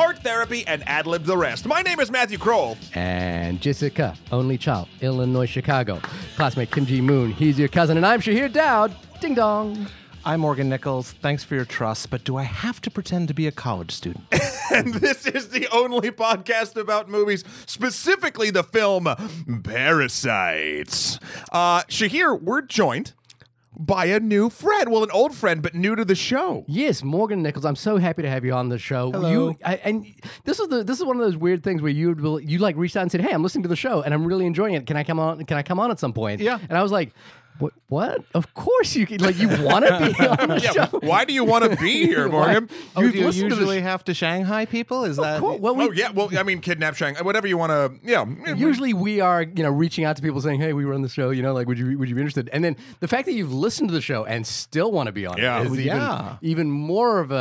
art therapy, and ad lib the rest. My name is Matthew Kroll. And Jessica, only child, Illinois, Chicago. Classmate Kim Ji Moon, he's your cousin, and I'm Shahir Dowd. Ding dong. I'm Morgan Nichols. Thanks for your trust, but do I have to pretend to be a college student? and this is the only podcast about movies, specifically the film Parasites. Uh, Shahir, we're joined by a new friend. Well, an old friend, but new to the show. Yes, Morgan Nichols. I'm so happy to have you on the show. Hello. You I, and this is the this is one of those weird things where you will you like reached out and said, "Hey, I'm listening to the show and I'm really enjoying it. Can I come on? Can I come on at some point?" Yeah. And I was like, "What? What? Of course you can. Like you want to be on the Yeah, show." why do you want to be here, Morgan? Oh, You've do you listened to the usually have to Shanghai people? Is that Cool. Well, we, Oh yeah, well, I mean, kidnap Shang, whatever you want to. Yeah, Usually we are, you know, reaching out to people saying, "Hey, we were on the show. You know, like, would you would you be interested?" And then the fact that you've listened to the show and still want to be on Yeah. it is even, Yeah. even more of a,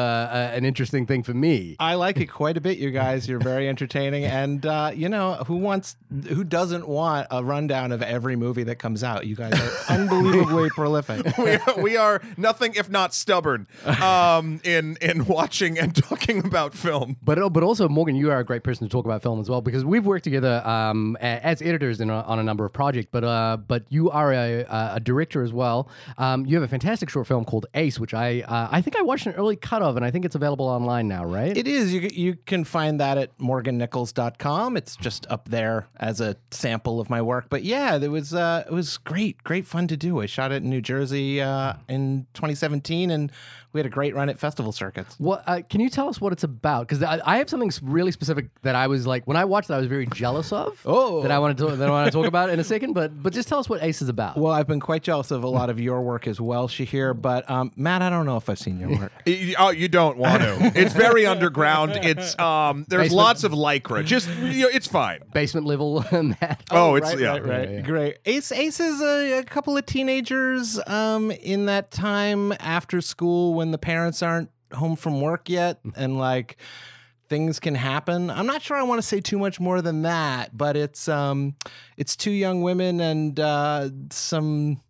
a an interesting thing for me. I like it quite a bit, you guys. You're very entertaining, and uh, you know who wants, who doesn't want a rundown of every movie that comes out? You guys are unbelievably prolific. we, we are nothing if not stubborn um, in in watching and talking about film. But uh, but also Morgan, you are a great person to talk about film as well because we've worked together um, as editors in a, on a number of projects. But uh, but you are a, a director as well. Um, you have a fantastic short film called Ace, which I uh, I think I watched an early cut of, and I think it's available online now, right? It is. You, you can find that at morgannichols.com. It's just up there as a sample of my work. But yeah, it was uh, it was great, great fun to do. I shot it in New Jersey uh, in 2017, and we had a great run at festival circuits. What uh, can you tell us what it's about? Because I, I have something really specific that I was like when I watched it, I was very jealous of. Oh. that I wanted to that I want to talk about in a second. But but just tell us what Ace is about. Well, I've been quite jealous of a lot of your work as well, Shahir. But um, Matt, I don't know if I've seen your work. Oh, you don't want to. It's very underground. It's um. There's Basement. lots of lycra. Just you know, it's fine. Basement level, Matt. Oh, it's right, yeah. right, right. Yeah, yeah. Great. Ace Ace is a, a couple of teenagers um, in that time after school when the parents aren't home from work yet, and like things can happen. I'm not sure I want to say too much more than that, but it's um, it's two young women and uh, some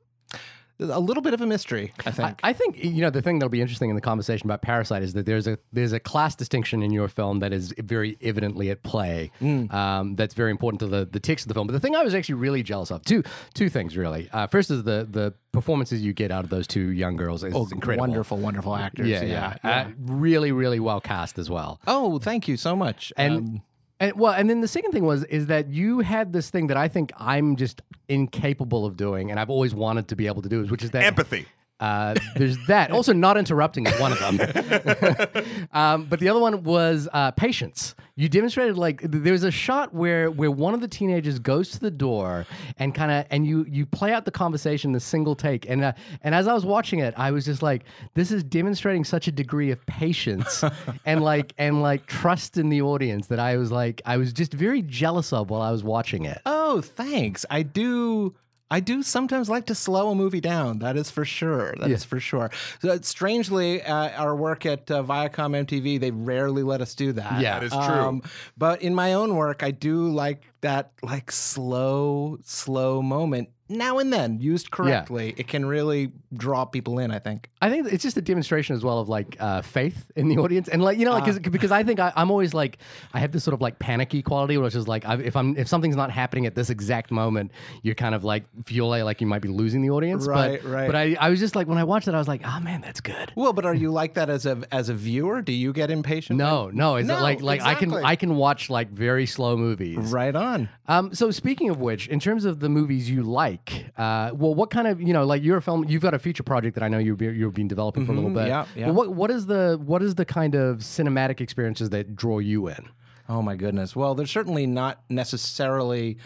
a little bit of a mystery. I I, think. I think you know the thing that'll be interesting in the conversation about Parasite is that there's a there's a class distinction in your film that is very evidently at play. Um, that's very important to the the text of the film. But the thing I was actually really jealous of two two things really. Uh, first is the the performances you get out of those two young girls is incredible. Wonderful, wonderful actors. Yeah, yeah, Uh, really, really well cast as well. Oh, thank you so much. And Um, and well, and then the second thing was is that you had this thing that I think I'm just incapable of doing, and I've always wanted to be able to do, which is that Empathy. Uh, there's that. Also, not interrupting is one of them. um, but the other one was uh, patience. You demonstrated like there was a shot where where one of the teenagers goes to the door and kind of and you you play out the conversation in a single take. And uh, and as I was watching it, I was just like, this is demonstrating such a degree of patience and like and like trust in the audience that I was like I was just very jealous of while I was watching it. Oh, thanks. I do. I do sometimes like to slow a movie down. That is for sure. That is for sure. So, uh, strangely, uh, our work at uh, Viacom MTV, they rarely let us do that. Yeah. That is true. but in my own work, I do like that, like slow, slow moment. Now and then, used correctly, it can really draw people in. I think. I think it's just a demonstration as well of like uh, faith in the audience, and like you know, like 'cause- because I think I, I'm always like I have this sort of like panicky quality, which is like I, if I'm if something's not happening at this exact moment, you're kind of like feel like, you might be losing the audience. Right, but, right. But I, I was just like when I watched it, I was like, oh man, that's good. Well, but are you like that as a as a viewer? Do you get impatient? No, no, it's No, like like I can. I can watch like very slow movies. Right on. Um, so speaking of which, in terms of the movies you like, uh, well, what kind of you know, like you're a film, you've got a feature project that I know you've been, you've been developing for a little bit. Mm-hmm. yeah, yeah. Well, what what is the what is the kind of cinematic experiences that draw you in? Oh my goodness. Well, there's certainly not necessarily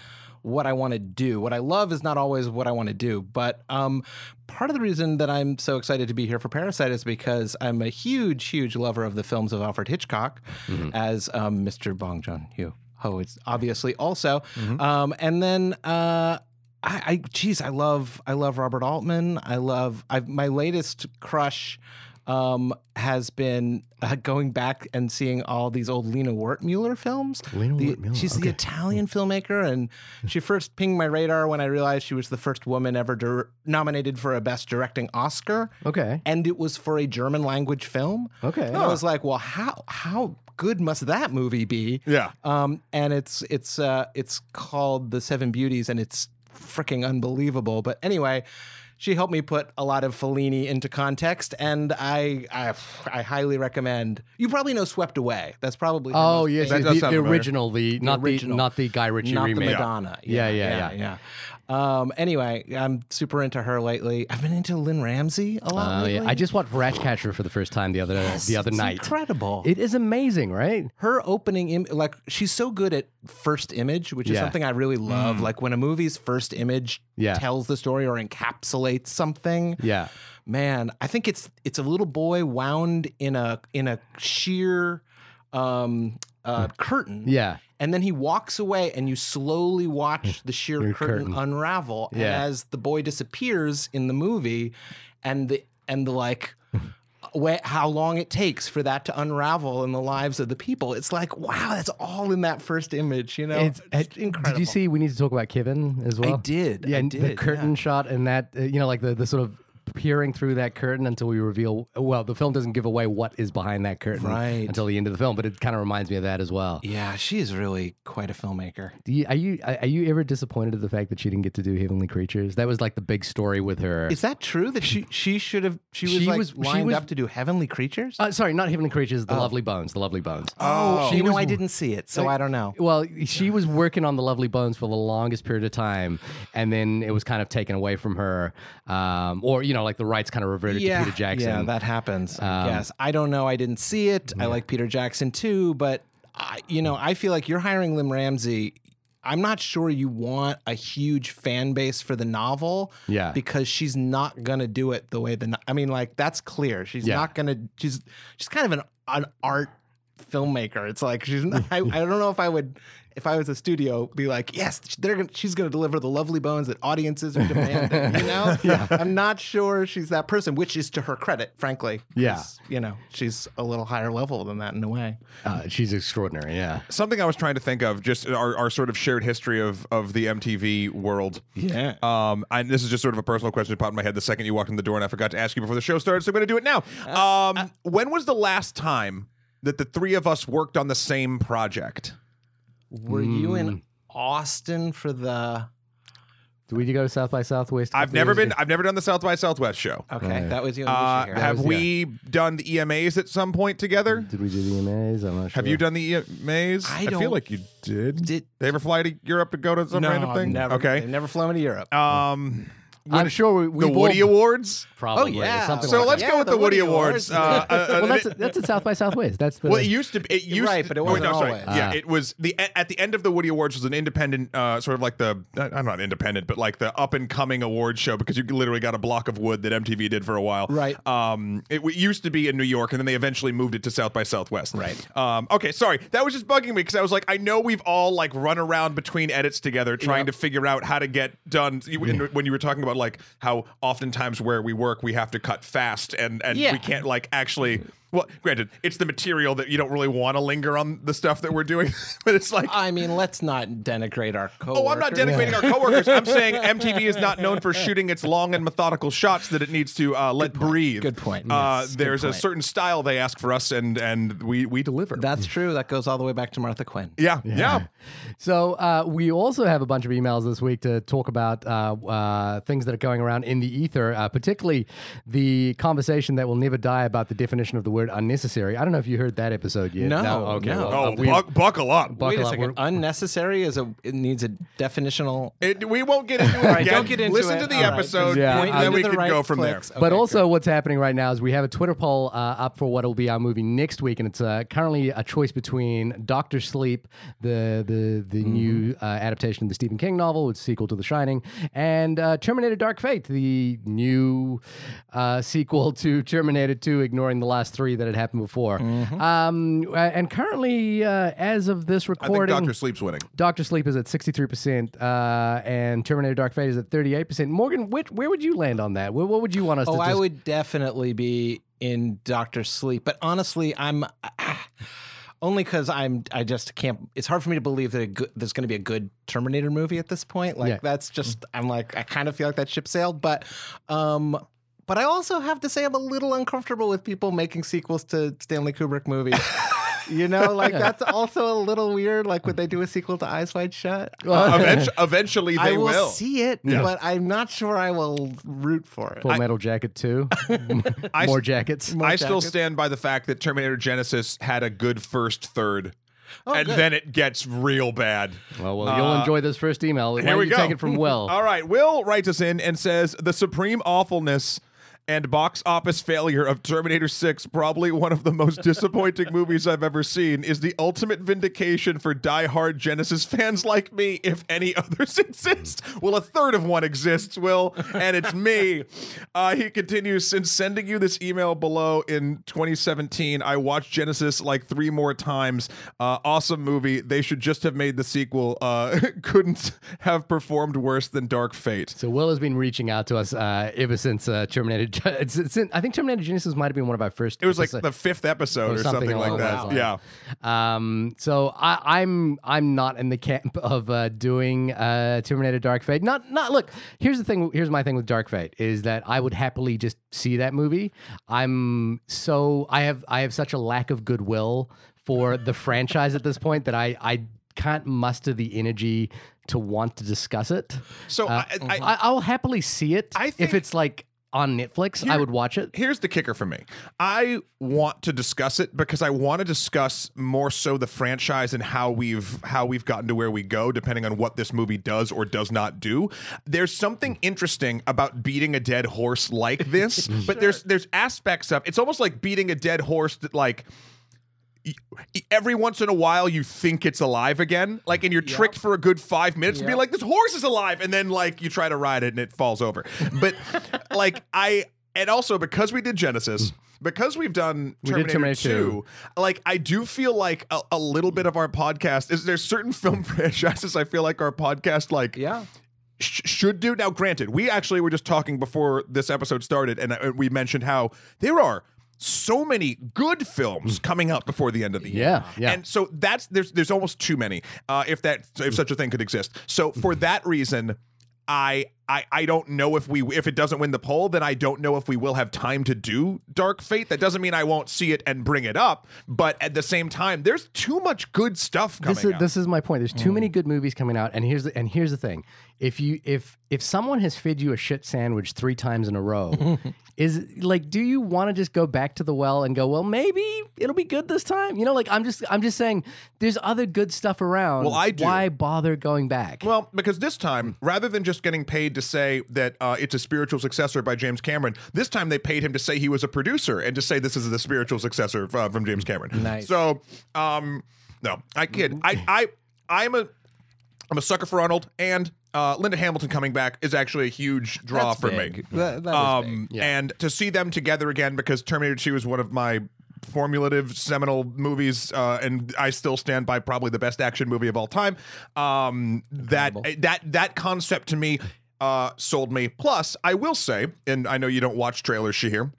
what I want to do. What I love is not always what I want to do. But um, part of the reason that I'm so excited to be here for Parasite is because I'm a huge, huge lover of the films of Alfred Hitchcock, as um, Mr. Bong Joon Ho. Ho is obviously also, um, and then. Uh, I, I geez, I love I love Robert Altman. I love I've my latest crush um, has been uh, going back and seeing all these old Lina Wertmuller films. Lina The- Wertmuller, She's the Italian filmmaker, and she first pinged my radar when I realized she was the first woman ever dir- nominated for a Best Directing Oscar, Okay. and it was for a German language film. Okay. And I was like, well, how how good must that movie be? Yeah. Um, and it's it's uh, it's called The Seven Beauties, and it's freaking unbelievable. But anyway, she helped me put a lot of Fellini into context, and I I, I highly recommend. You probably know Swept Away. That's probably Oh yes, the, does the original, the, not the not the Guy Ritchie not remake. the Madonna. Yeah, yeah, yeah, yeah. Um, anyway, I'm super into her lately. I've been into Lynne Ramsay a lot. Lately. yeah, I just watched Ratcatcher for the first time the other the other It's night. Incredible. It is amazing, right? her opening Im- like she's so good at first image which is Yeah. something i really love like when a movie's first image Yeah. tells the story or encapsulates something Yeah. man i think it's it's a little boy wound in a in a sheer um uh curtain Yeah. And then he walks away and you slowly watch the sheer curtain, curtain. unravel and Yeah. as the boy disappears in the movie and the and the like how long it takes for that to unravel in the lives of the people it's like wow that's all in that first image you know It's, It's incredible Did you see? We need to talk about Kevin as well. I did, Yeah, I and the curtain yeah. shot and that uh, you know, like the the sort of peering through that curtain until we reveal. Well, the film doesn't give away what is behind that curtain Right. until the end of the film, but it kind of reminds me of that as well. yeah she is really quite a filmmaker you, are you are you ever disappointed at the fact that she didn't get to do Heavenly Creatures? That was like the big story with her. is that true that she she should have she was She like was- she lined was- up to do heavenly creatures uh, sorry, not Heavenly Creatures. The Lovely Bones. The Lovely Bones. oh she you know i didn't see it so i don't know Well, she was working on the Lovely Bones for the longest period of time, and then it was kind of taken away from her, um, or you know, like the rights kind of reverted to Peter Jackson. Yeah, that happens. I Um, guess I don't know. I didn't see it. I like Peter Jackson too, but I, you know, I feel like you're hiring Lynne Ramsay. I'm not sure you want a huge fan base for the novel. Yeah. because she's not gonna do it the way the. no- I mean, like that's clear. She's Yeah. not gonna. She's she's kind of an an art filmmaker. It's like she's. Not, I, I don't know if I would. If I was a studio, be like, yes, they're gonna, she's going to deliver the lovely bones that audiences are demanding. You know, yeah. I'm not sure she's that person, which is to her credit, frankly. Yeah. you know, she's a little higher level than that in a way. Uh, she's extraordinary. Yeah. Something I was trying to think of, just our, our sort of shared history of of the MTV world. Yeah. Um, and this is just sort of a personal question that popped in my head the second you walked in the door, and I forgot to ask you before the show started, so I'm going to do it now. Um, when was the last time that the three of us worked on the same project? Were you Hmm. in Austin for the? Did we go to South by Southwest? I've never been. ago? I've never done the South by Southwest show. Okay, that was you. And Uh, here. have was- we done the EMAs at some point together? Did we do the EMAs? I'm not sure. Have you done the EMAs? I feel don't- like you did. Did- they ever fly to Europe to go to some no, random thing? never. Okay. never flown to Europe. Um, I'm sure we, the we've Woody all- Awards. Probably. Oh, yeah. Something So like let's that. Yeah, go with the the Woody, Woody Awards. Awards. Uh, uh, Well, that's that's at South by Southwest. That's the. Well, it used to be. It used right, but it wasn't no, sorry. always. Yeah, Ah. it was the at the end of the Woody Awards was an independent, uh, sort of like the I'm not independent, but like the up and coming award show because you literally got a block of wood that MTV did for a while. Right. Um, it w- used to be in New York, and then they eventually moved it to South by Southwest. Right. Um. Okay. Sorry, that was just bugging me because I was like, I know we've all like run around between edits together trying Yep. to figure out how to get done. You, in- when you were talking about like how oftentimes where we work we have to cut fast and and Yeah. we can't like actually. Well, granted, it's the material that you don't really want to linger on the stuff that we're doing, but it's like, I mean, let's not denigrate our coworkers. oh, I'm not denigrating our coworkers. I'm saying MTV is not known for shooting its long and methodical shots that it needs to uh, let breathe. Good point. Uh, Yes, good there's a certain style they ask for us, and and we we deliver. That's true. That goes all the way back to Martha Quinn. yeah, yeah. So uh, we also have a bunch of emails this week to talk about uh, uh, things that are going around in the ether, uh, particularly the conversation that will never die about the definition of the word unnecessary. I don't know if you heard that episode yet. No, okay. no. well, Oh, uh, we- buck, buckle up. Buck- Wait a Buckle up, second. we're- Unnecessary is a it needs a definitional. It, we won't get into it right, again. don't get into it. Listen it. to the All right, episode, just Yeah, point then we the can right go from clicks. there. but Okay, also, what's happening right now is we have a Twitter poll uh, up for what will be our movie next week, and it's uh, currently a choice between Doctor Sleep, the the the Mm-hmm. new uh, adaptation of the Stephen King novel, which is sequel to The Shining, and uh, Terminator: Dark Fate, the new uh, sequel to Terminator 2, ignoring the last three that had happened before. Mm-hmm. Um, and currently, uh, as of this I think recording, Doctor Sleep's winning. Doctor Sleep is at 63%, uh, and Terminator Dark Fate is at 38%. Morgan, which, where would you land on that? Where, what would you want us Oh, to I just- would definitely be in Doctor Sleep, but honestly, I'm only because I'm. I just can't. It's hard for me to believe that a good, there's going to be a good Terminator movie at this point. Like Yeah. that's just. I'm like. I kind of feel like that ship sailed, but. um but I also have to say I'm a little uncomfortable with people making sequels to Stanley Kubrick movies. You know, like that's also a little weird. Like, would they do a sequel to Eyes Wide Shut? Eventu- eventually, I they will, will. see it, but I'm not sure I will root for it. Full Metal Jacket 2. I More s- jackets. I still stand by the fact that Terminator Genisys had a good first third, oh, and good. then it gets real bad. Well, well, you'll uh, enjoy this first email. Why Here we you go. take it from Will? All right, Will writes us in and says the supreme awfulness and box office failure of Terminator 6, probably one of the most disappointing movies I've ever seen, is the ultimate vindication for die-hard Genisys fans like me, if any others exist. Well, a third of one exists, Will, and it's me. Uh, he continues, since sending you this email below in 2017, I watched Genisys like three more times. Uh, awesome movie. They should just have made the sequel. Uh, couldn't have performed worse than Dark Fate. So Will has been reaching out to us uh, ever since uh, Terminator. It's, it's in, I think Terminator Genisys might have been one of our first. It was like the fifth episode or, something something, like that. Yeah. Um, so I, I'm I'm not in the camp of uh, doing uh, Terminator Dark Fate. Not not look. Here's the thing. Here's my thing with Dark Fate is that I would happily just see that movie. I'm so I have I have such a lack of goodwill for the franchise at this point that I I can't muster the energy to want to discuss it. So Uh, I, I, I, I'll happily see it I if it's like on Netflix. I would watch it. here's the kicker for me. I want to discuss it because I want to discuss more so the franchise and how we've how we've gotten to where we go, depending on what this movie does or does not do. There's something interesting about beating a dead horse like this, but there's there's aspects of it's almost like beating a dead horse that like every once in a while you think it's alive again like and you're tricked for a good five minutes to be like this horse is alive and then like you try to ride it and it falls over but like i and also because we did Genisys because we've done We Terminator, Terminator 2, like I do feel like a, a little bit of our podcast is there's certain film franchises I feel like our podcast like Yeah. sh- should do. Now, granted, we actually were just talking before this episode started, and uh, we mentioned how there are so many good films mm. coming up before the end of the year. Yeah, yeah. And so that's there's there's almost too many, uh, if that if mm. such a thing could exist. So for mm. that reason. I, I I don't know if we if it doesn't win the poll, then I don't know if we will have time to do Dark Fate. That doesn't mean I won't see it and bring it up, but at the same time, there's too much good stuff coming this is out. this is my point. There's too mm. many good movies coming out, and here's the and here's the thing: if you if if someone has fed you a shit sandwich three times in a row, is like, do you want to just go back to the well and go, well, maybe it'll be good this time? You know, like I'm just I'm just saying, there's other good stuff around. Well, I do. Why bother going back? Well, because this time, rather than just getting paid to say that uh, it's a spiritual successor by James Cameron, this time they paid him to say he was a producer and to say this is the spiritual successor uh, from James Cameron. Nice. So, um, no, I kid. I, I, I'm a, I'm a sucker for Arnold, and uh, Linda Hamilton coming back is actually a huge draw That's for big. me. That- that is Um, big. and to see them together again because Terminator 2 is one of my formulative seminal movies uh, and I still stand by probably the best action movie of all time um, that that that concept to me uh, sold me. Plus I will say and I know you don't watch trailers Shahir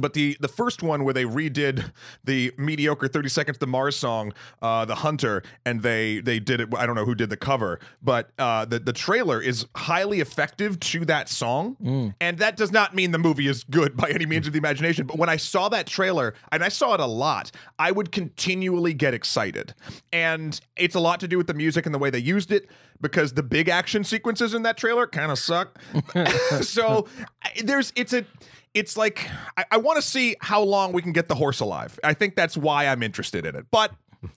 but the the first one where they redid the mediocre 30 seconds to mars song uh the hunter and they they did it i don't know who did the cover but uh the, the trailer is highly effective to that song and that does not mean the movie is good by any means of the imagination but when i saw that trailer and i saw it a lot i would continually get excited. And it's a lot to do with the music and the way they used it because the big action sequences in that trailer kind of suck. So there's it's a it's like I, I want to see how long we can get the horse alive. I think that's why I'm interested in it, but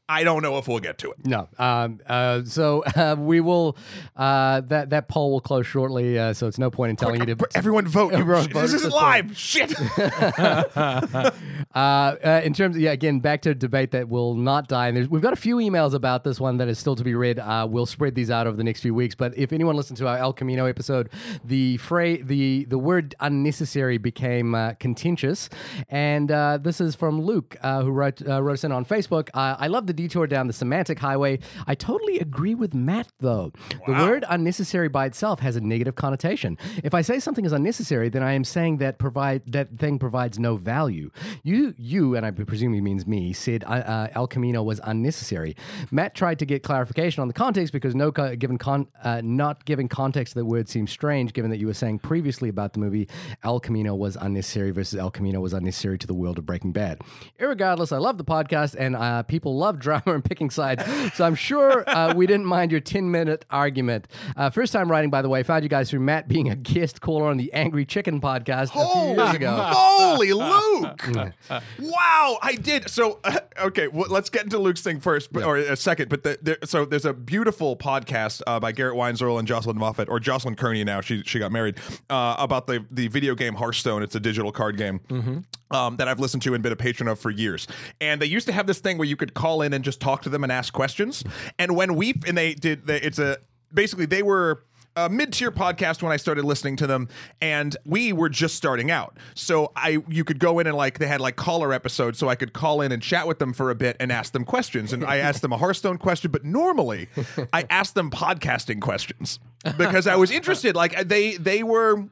I don't know if we'll get to it. No. Um, uh, so uh, we will. Uh, that that poll will close shortly. Uh, so it's no point in telling you to. Everyone vote! Everyone vote this isn't this point. live. Shit. Uh, uh, in terms of yeah, again, back to a debate that will not die. And there's, we've got a few emails about this one that is still to be read. Uh, we'll spread these out over the next few weeks. But if anyone listened to our El Camino episode, the phrase, the the word unnecessary became uh, contentious. And uh, this is from Luke, uh, who wrote uh, wrote us in on Facebook. Uh, I love the detour down the semantic highway. I totally agree with Matt, though. The word unnecessary by itself has a negative connotation. If I say something is unnecessary, then I am saying that provide that thing provides no value. You, you, and I presume he means me, said uh, uh, El Camino was unnecessary. Matt tried to get clarification on the context because no co- given con- uh, not giving context to the word seems strange, given that you were saying previously about the movie El Camino was unnecessary versus El Camino was unnecessary to the world of Breaking Bad. Irregardless, I love the podcast and uh, people love drama and picking sides, so I'm sure uh, we didn't mind your 10 minute argument. Uh, first time writing, by the way, found you guys through Matt being a guest caller on the Angry Chicken podcast a few years Holy ago. moly, Luke! wow, I did. So, uh, okay, well, let's get into Luke's thing first, but, or a second. But the, there, so there's a beautiful podcast uh, by Garrett Weinzierl and Jocelyn Moffat, or Jocelyn Kearney now. She she got married uh, about the the video game Hearthstone. It's a digital card game. Um, that I've listened to and been a patron of for years, and they used to have this thing where you could call in and just talk to them and ask questions. And when we and they did, they, it's a basically they were a mid-tier podcast when I started listening to them, and we were just starting out. So I, you could go in and like they had like caller episodes, so I could call in and chat with them for a bit and ask them questions. And I asked them a Hearthstone question, but normally I asked them podcasting questions because I was interested. Like they, they were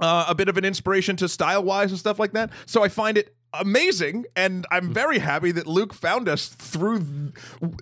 uh, a bit of an inspiration to style wise and stuff like that. So I find it amazing and i'm very happy that luke found us through th-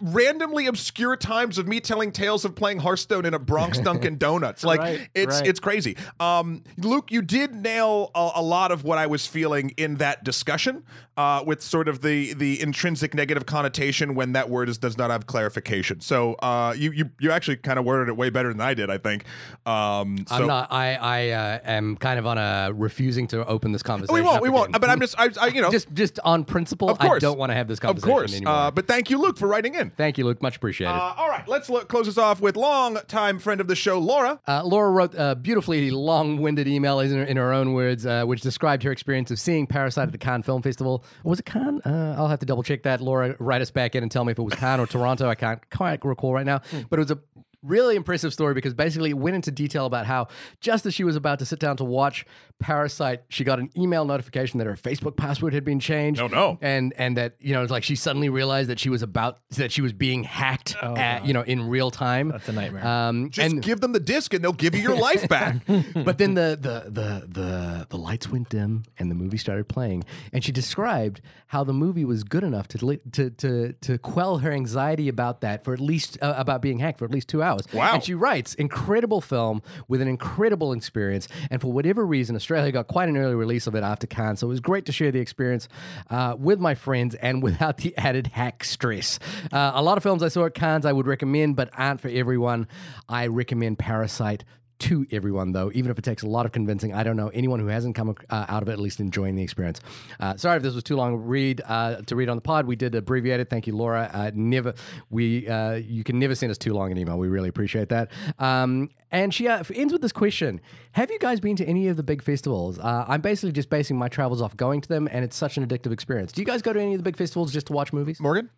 randomly obscure times of me telling tales of playing hearthstone in a bronx dunkin donuts like Right, it's right. it's crazy um luke you did nail a, a lot of what i was feeling in that discussion uh with sort of the the intrinsic negative connotation when that word is does not have clarification so uh you you, you actually kind of worded it way better than i did i think um so I'm not. I I uh, am kind of on a refusing to open this conversation. we won't we won't again. but i'm just I, I you know just just on principle. Of course. I don't want to have this conversation. Of course. anymore. Uh, but thank you, Luke, for writing in. Thank you, Luke. Much appreciated. Uh, all right, let's look, close this off with long-time friend of the show, Laura. Uh, Laura wrote a beautifully long-winded email in her, in her own words, uh, which described her experience of seeing Parasite at the Cannes Film Festival. Or was it Cannes? Uh, I'll have to double check that. Laura, write us back in and tell me if it was Cannes or Toronto. I can't quite recall right now, but it was a really impressive story because basically it went into detail about how just as she was about to sit down to watch Parasite, she got an email notification that her Facebook password had been changed. Oh, no. And and that you know, it's like she suddenly realized that she was about that she was being hacked at you know in real time. That's a nightmare. Um, Just and give them the disc and they'll give you your life back. but then the, the the the the lights went dim and the movie started playing, and she described how the movie was good enough to to to to quell her anxiety about that for at least uh, about being hacked for at least two hours. Wow. And she writes, incredible film with an incredible experience, and for whatever reason, Australia got quite an early release of it after Cannes, so it was great to share the experience uh, with my friends and without the added hack stress. Uh, a lot of films I saw at Cannes I would recommend, but aren't for everyone. I recommend Parasite to everyone, though, even if it takes a lot of convincing. I don't know anyone who hasn't come uh, out of it at least enjoying the experience. Uh, sorry if this was too long to read uh, to read on the pod. We did abbreviate it. Thank you, Laura. Uh, never we uh, you can never send us too long an email. We really appreciate that. Um, and she uh, ends with this question: Have you guys been to any of the big festivals? Uh, I'm basically just basing my travels off going to them, and it's such an addictive experience. Do you guys go to any of the big festivals just to watch movies? Morgan?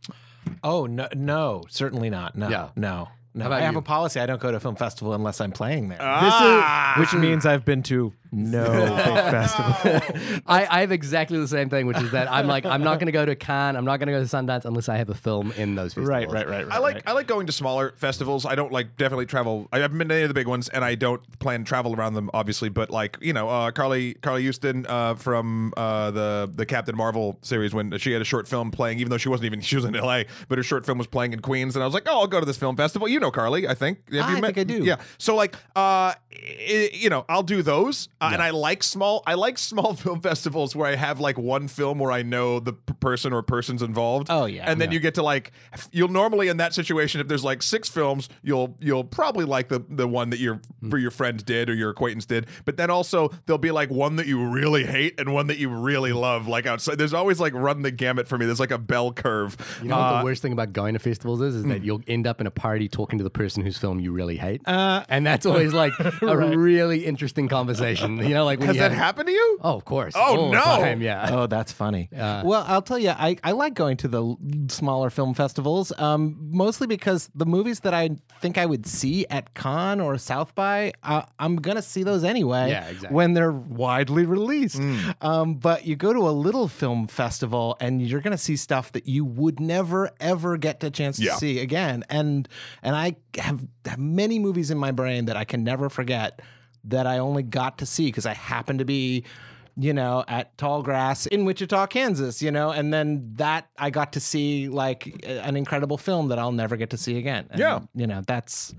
oh no, no, certainly not. No, Yeah. no, no. about I have you? a policy. I don't go to a film festival unless I'm playing there. Ah, which means I've been to no big festival. I, I have exactly the same thing, which is that I'm like I'm not going to go to Cannes, I'm not going to go to Sundance unless I have a film in those festivals. right, right, right, right. I like right. I like going to smaller festivals. I don't like definitely travel. I haven't been to any of the big ones, and I don't plan to travel around them, obviously. But like you know, uh, Carly Carly Houston uh, from uh, the the Captain Marvel series when she had a short film playing, even though she wasn't even she was in L.A., but her short film was playing in Queens, and I was like, oh, I'll go to this film festival. You know, Carly, I think. Have you I met? think I do. Yeah. So like, uh, i you know, I'll do those, uh, and I like small. I like small film festivals where I have like one film where I know the person or persons involved. Oh, yeah. and then Yeah. you get to like, you'll normally in that situation if there's like six films, you'll you'll probably like the the one that your for your friend did or your acquaintance did, but then also there'll be like one that you really hate and one that you really love. Like outside, there's always like run the gamut for me. There's like a bell curve. You know what Uh, the worst thing about going to festivals is, is that you'll end up in a party talking talking to the person whose film you really hate, Uh, and that's always like a really interesting conversation. You know, like when Has that have- happened to you? Oh, of course. Oh, all no. time, yeah. Oh, that's funny. well, I'll tell you, I, I like going to the smaller film festivals, um, mostly because the movies that I think I would see at Cannes or South by, uh, I'm going to see those anyway Yeah, exactly. when they're widely released. Um, but you go to a little film festival and you're going to see stuff that you would never, ever get a chance to Yeah. see again. And, and I have, have many movies in my brain that I can never forget that I only got to see because I happened to be you know, at Tall Grass in Wichita, Kansas, you know, and then that I got to see like an incredible film that I'll never get to see again. And, Yeah. You know, that's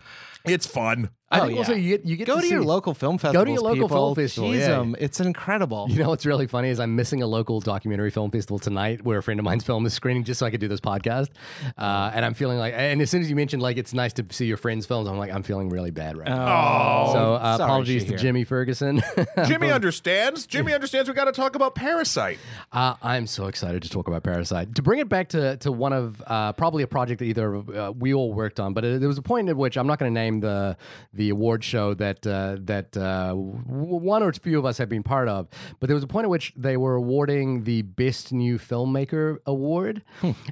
It's fun. I Oh, think also you get you get go to, your see- local film festival. Go to your local film festival, Jeez, yeah. um, it's incredible. You know what's really funny is I'm missing a local documentary film festival tonight where a friend of mine's film is screening just so I could do this podcast. Uh, and I'm feeling like, and as soon as you mentioned like it's nice to see your friends' films, I'm like, I'm feeling really bad right now. Oh, So uh, apologies to. Jimmy Ferguson. Jimmy understands. Jimmy understands. We got to talk about Parasite. Uh, I'm so excited to talk about Parasite. To bring it back to, to one of uh, probably a project that either uh, we all worked on, but uh there was a point at which I'm not going to name the the award show that uh, that uh, one or few of us have been part of, but there was a point at which they were awarding the best new filmmaker award,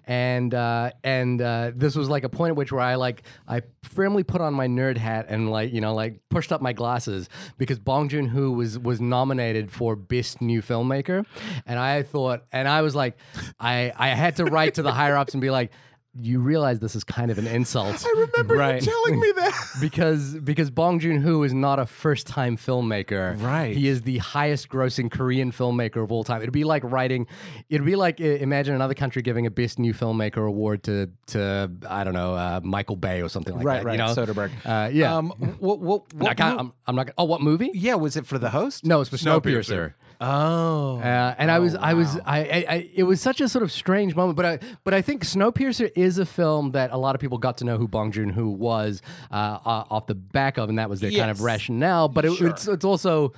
and uh, and uh, this was like a point at which where I like I firmly put on my nerd hat and like you know like pushed up my glasses because Bong Joon Ho was was nominated for best new filmmaker, and I thought and I was like I I had to write to the higher ups and be like. You realize this is kind of an insult I remember Right. you telling me that. because because Bong Joon Ho is not a first time filmmaker. Right. He is the highest grossing Korean filmmaker of all time. It'd be like writing. It'd be like imagine another country giving a best new filmmaker award to to I don't know uh, Michael Bay or something like right, that. right, you know? Soderbergh. Uh, yeah. Um, what, what, I what, I'm, I'm not. gonna- Oh, what movie? yeah, was it for the host? No, it's for Snowpiercer. Snowpiercer. Oh. Uh, and I was, I was, I, I, I, it was such a sort of strange moment. But I, but I think Snowpiercer is a film that a lot of people got to know who Bong Joon Ho was uh, off the back of, and that was their kind of rationale. But it, it's, it's also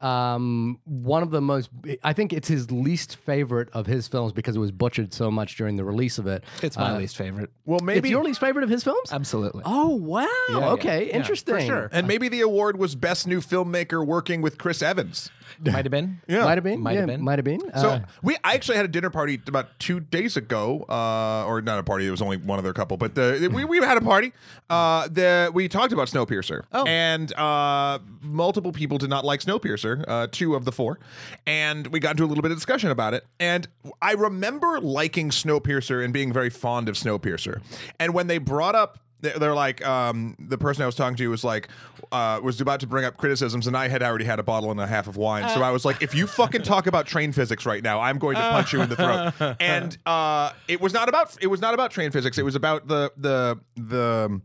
um, one of the most. I think it's his least favorite of his films because it was butchered so much during the release of it. it's my Uh, least favorite. Well, maybe It's your least favorite of his films? Absolutely. Oh wow! yeah. okay, Yeah, for interesting. sure. and maybe the award was best new filmmaker working with Chris Evans. Might have been. Yeah. Might have been. Might yeah, have been. Might have been. So Uh, we, I actually had a dinner party about two days ago, uh, or not a party. It was only one other couple, but the, we we had a party. Uh, the we talked about Snowpiercer, Oh. and uh, multiple people did not like Snowpiercer. Uh, two of the four, and we got into a little bit of discussion about it. And I remember liking Snowpiercer and being very fond of Snowpiercer. And when they brought up they're like um, the person I was talking to was like uh, was about to bring up criticisms, and I had already had a bottle and a half of wine. so I was like, if you fucking talk about train physics right now, I'm going to punch you in the throat. And uh, it was not about it was not about train physics. It was about the the the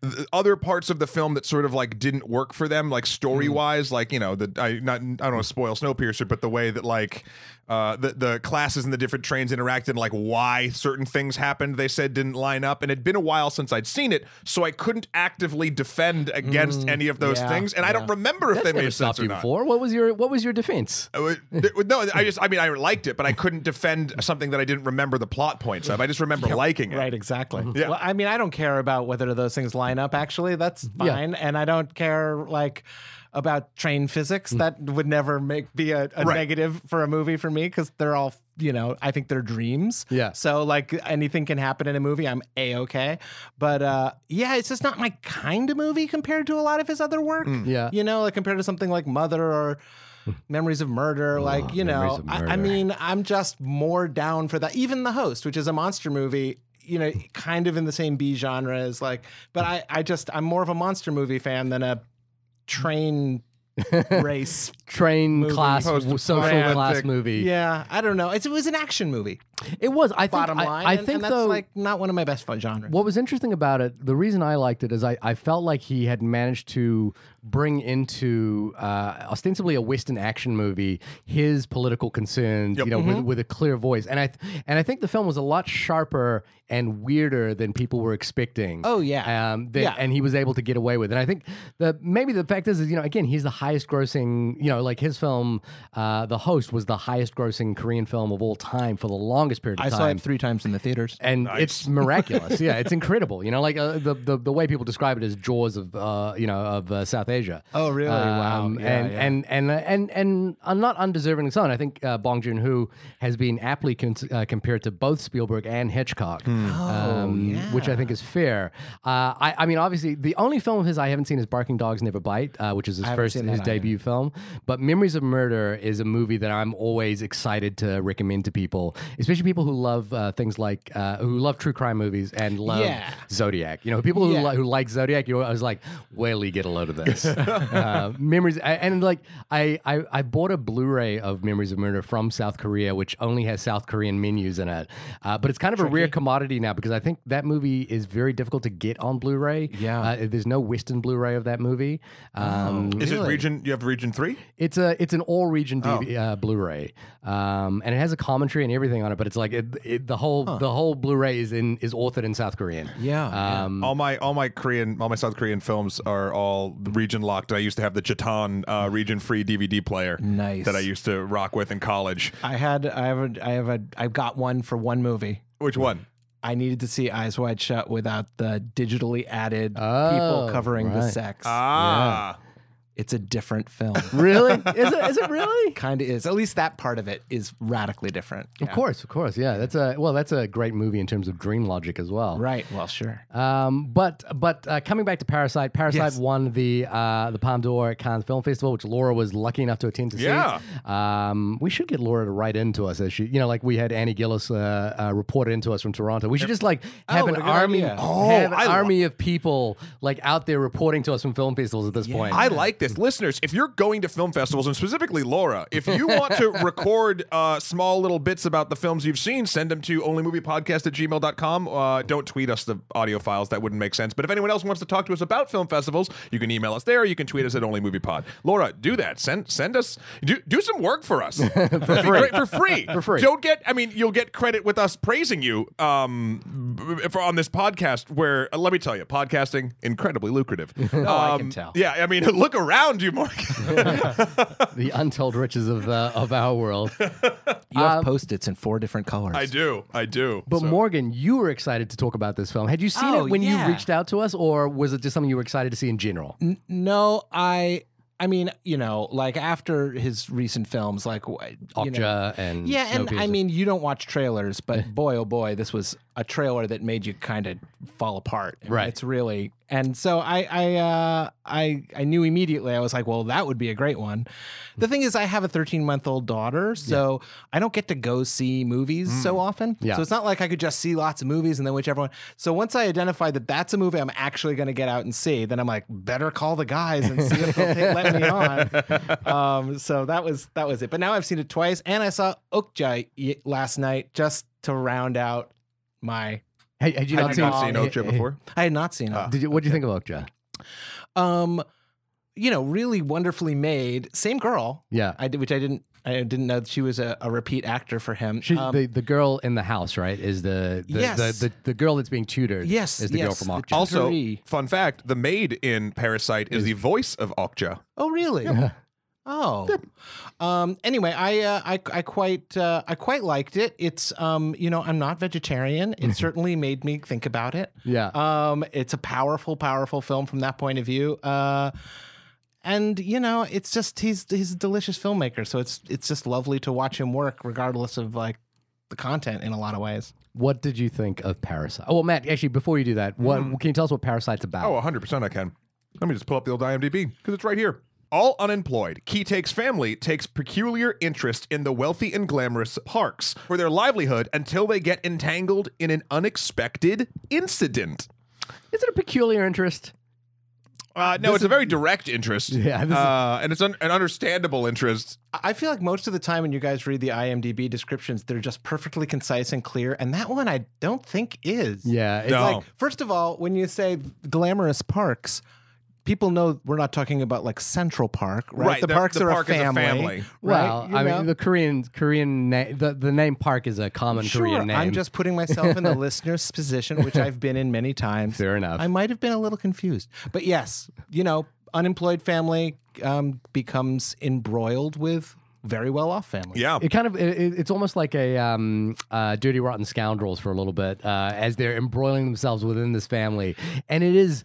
the other parts of the film that sort of like didn't work for them, like story wise, like you know, the I not I don't want to spoil Snowpiercer, but the way that like uh, the the classes and the different trains interacted, and like why certain things happened, they said didn't line up, and it'd been a while since I'd seen it, so I couldn't actively defend against any of those yeah, things, and I don't remember if that's they made sense or not. before. What was your What was your defense? Uh, no, I just I mean I liked it, but I couldn't defend something that I didn't remember the plot points of. I just remember liking it. Right, exactly. Yeah. Well, I mean, I don't care about whether those things line up. Actually, that's Yeah. fine, and I don't care like about train physics. That would never make be a, a Right. negative for a movie for me because they're all you know. I think they're dreams. Yeah. So like anything can happen in a movie. I'm a okay, but uh, yeah, it's just not my kind of movie compared to a lot of his other work. Yeah. You know, like compared to something like Mother or. Memories of Murder, like you know, I, I mean, I'm just more down for that. Even The Host, which is a monster movie, you know, kind of in the same B genre as like, but I, I just, I'm more of a monster movie fan than a train race. Train Movie. class, Post- social class movie. Yeah, I don't know. It's, it was an action movie. It was. I think. Bottom I, line, I and- think and that's though. like not one of my best fun genres. what was interesting about it, the reason I liked it is I, I felt like he had managed to bring into uh, ostensibly a Western action movie his political concerns, you know, Mm-hmm. with, with a clear voice. And I and I think the film was a lot sharper and weirder than people were expecting. Oh, yeah. um, than- Yeah. and he was able to get away with. it. And I think the maybe the fact is, is you know, again, he's the highest grossing. You know, like his film, uh, The Host, was the highest grossing Korean film of all time for the longest longest period of I time. saw it three times in the theaters. and it's miraculous. yeah, it's incredible. You know, like uh, the, the the way people describe it as Jaws of uh, you know of uh, South Asia. Oh, really? Wow. Um, Yeah, and, yeah. and and and and I'm not undeserving of son. I think uh, Bong Joon Ho has been aptly con- uh, compared to both Spielberg and Hitchcock, Hmm. um, which I think is fair. Uh, I, I mean, obviously, the only film of his I haven't seen is Barking Dogs Never Bite, uh, which is his haven't first his that either. debut film. But Memories of Murder is a movie that I'm always excited to recommend to people, especially people who love uh, things like uh, who love true crime movies and love Yeah. Zodiac. You know, people who, Yeah. li- who like Zodiac, you I was like, where you get a load of this? uh, memories, I- and like I, I, I bought a Blu-ray of Memories of Murder from South Korea, which only has South Korean menus in it. Uh, but it's kind of a rare commodity now because I think that movie is very difficult to get on Blu-ray. Yeah. uh, there's no Western Blu-ray of that movie. Um, Is it region? You have region three? it's a it's an all region Oh. Uh, Blu-ray, um, and it has a commentary and everything on it. But it's like it, it, the whole the whole Blu-ray is in is authored in South Korean. Yeah, yeah. Um, all my all my Korean, all my South Korean films are all region locked. I used to have the Chetan uh, region free DVD player. Nice. That I used to rock with in college. I had I have a I have a I've got one for one movie. Which one? I needed to see Eyes Wide Shut without the digitally added Oh, people covering the sex. Ah. It's a different film. really? Is it? Is it really? kind of is. At least that part of it is radically different. Of course, of course. Yeah, that's a well. That's a great movie in terms of dream logic as well. Right. Well, sure. Um, but but uh, coming back to Parasite, Parasite Yes. won the uh, the Palme d'Or at Cannes Film Festival, which Laura was lucky enough to attend to Yeah. see. Um, we should get Laura to write into us as she, you know, like we had Annie Gillis uh, uh, report into us from Toronto. We should just like have what an army, idea. Oh, have an I lo- army of people like out there reporting to us from film festivals at this point. I like this. Listeners, if you're going to film festivals, and specifically Laura, if you want to record uh, small little bits about the films you've seen, send them to onlymoviepodcast at gmail.com. Uh, don't tweet us the audio files. That wouldn't make sense. But if anyone else wants to talk to us about film festivals, you can email us there. You can tweet us at onlymoviepod. Laura, do that. Send send us, do, do some work for us. for free. for free. For free. Don't get, I mean, you'll get credit with us praising you um, for, on this podcast where, uh, let me tell you, podcasting, incredibly lucrative. No, I can Um, tell. Yeah, I mean, look around you, Mark. the untold riches of uh, of our world. You have post-its in four different colors. I do, I do. But So- Morgan, you were excited to talk about this film. Had you seen Oh, it when yeah. you reached out to us, or was it just something you were excited to see in general? No, I. I mean, you know, like after his recent films, like wh- you know, and yeah, and I mean, you don't watch trailers, but boy, oh boy, this was a trailer that made you kind of fall apart. I mean, Right. It's really, and so I, I, uh, I, I knew immediately. I was like, well, that would be a great one. The thing is, I have a 13 month old daughter, so I don't get to go see movies so often. Yeah. So it's not like I could just see lots of movies and then whichever one. So once I identify that that's a movie I'm actually going to get out and see, then I'm like, better call the guys and see if they'll take, let me on. Um, so that was that was it. But now I've seen it twice, and I saw Okja y- last night just to round out my. Hey, had you Had not seen, not seen Okja before? I had not seen it. Did you? What do you think of Okja? Um, you know, really wonderfully made. Same girl. Yeah, I did, which I didn't. I didn't know that she was a, a repeat actor for him. she, Um, the the girl in the house, right? Is the the, Yes. the, the, the girl that's being tutored? Yes, is the girl from the Okja. Also- also, fun fact: the maid in Parasite is the voice of Okja. oh, really? Oh, um. Anyway, I uh, I I quite uh, I quite liked it. It's um. You know, I'm not vegetarian. It certainly made me think about it. yeah, Um, it's a powerful, powerful film from that point of view. Uh, and you know, it's just he's he's a delicious filmmaker, so it's it's just lovely to watch him work, regardless of like the content in a lot of ways. what did you think of Parasite? Oh, well, Matt, actually, before you do that, what Mm. can you tell us what Parasite's about? Oh, 100% I can. Let me just pull up the old IMDb because it's right here. All unemployed, Ki-taek's family takes peculiar interest in the wealthy and glamorous Parks for their livelihood until they get entangled in an unexpected incident. Is it a peculiar interest? Uh, no, it's a very direct interest. Yeah, this is- uh, and it's un- an understandable interest. I feel like most of the time when you guys read the IMDb descriptions, they're just perfectly concise and clear, and that one I don't think is. Yeah, it's No. Like, first of all, when you say glamorous parks, people know we're not talking about like Central Park, right? Right, The the- parks the are park a is a family. family. Right? Well, I know? mean, the Korean Korean name, the, the name Park is a common Sure, Korean name. I'm just putting myself in the listener's position, which I've been in many times. Fair enough. I might have been a little confused, but yes, you know, unemployed family um, becomes embroiled with very well off family. Yeah. It kind of it, it- it's almost like a um, uh, dirty rotten scoundrels for a little bit uh, as they're embroiling themselves within this family, and it is.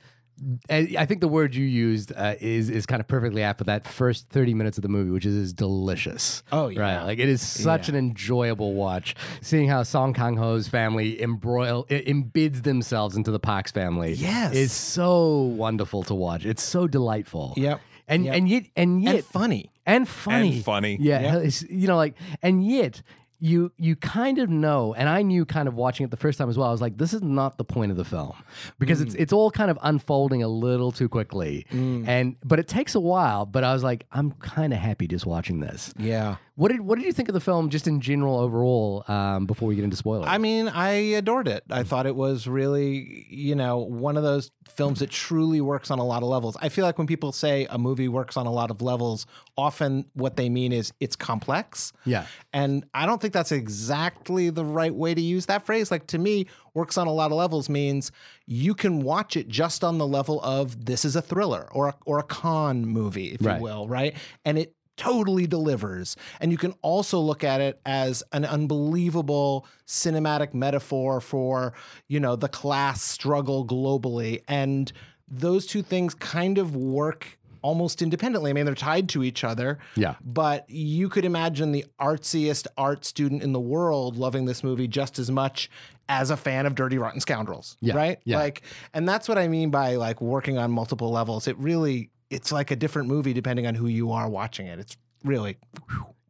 I I think the word you used uh, is is kind of perfectly apt for that first thirty minutes of the movie, which is, is delicious. Oh, yeah. right. Like it is such Yeah. an enjoyable watch. Seeing how Song Kang Ho's family embroil embeds themselves into the Parks family, Yes. is so wonderful to watch. It's so delightful. Yep. and Yep. and yet and yet And funny. and funny and funny. Yeah, Yeah. it's, you know, like, and yet you you kind of know, and I knew kind of watching it the first time as well. I was like, this is not the point of the film because Mm. it's it's all kind of unfolding a little too quickly, and but it takes a while. But I was like, I'm kind of happy just watching this. Yeah. What did what did you think of the film just in general overall? Um, before we get into spoilers, I mean, I adored it. I thought it was really, you know, one of those films that truly works on a lot of levels. I feel like when people say a movie works on a lot of levels, often what they mean is it's complex. yeah, And I don't think that's exactly the right way to use that phrase. Like to me, works on a lot of levels means you can watch it just on the level of this is a thriller or a, or a con movie, if Right. you will, right? And it totally delivers. And you can also look at it as an unbelievable cinematic metaphor for, you know, the class struggle globally. And those two things kind of work almost independently. I mean, they're tied to each other. Yeah. But you could imagine the artsiest art student in the world loving this movie just as much as a fan of Dirty Rotten Scoundrels. Yeah, Right? yeah. Like, and that's what I mean by like working on multiple levels. It really, it's like a different movie depending on who you are watching it. It's really,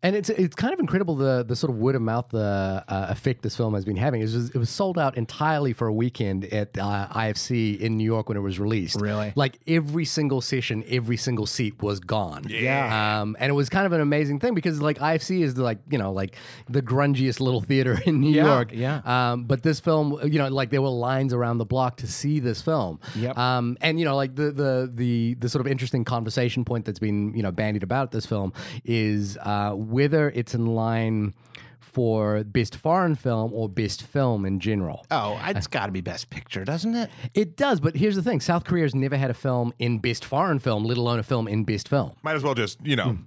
And it's it's kind of incredible the the sort of word of mouth uh, uh, effect this film has been having. It was, it was sold out entirely for a weekend at uh, IFC in New York when it was released. Really? like every single session, every single seat was gone. Yeah. um, and it was kind of an amazing thing because like IFC is like you know like the grungiest little theater in New Yeah, York. yeah. Um, but this film, you know, like there were lines around the block to see this film. Yep. Um, and you know, like the the the the sort of interesting conversation point that's been you know bandied about this film is uh, whether it's in line for best foreign film or best film in general. oh, it's got to be Best Picture, doesn't it? It does, but here's the thing: South Korea's never had a film in best foreign film, let alone a film in best film. Might as well just, you know, hmm.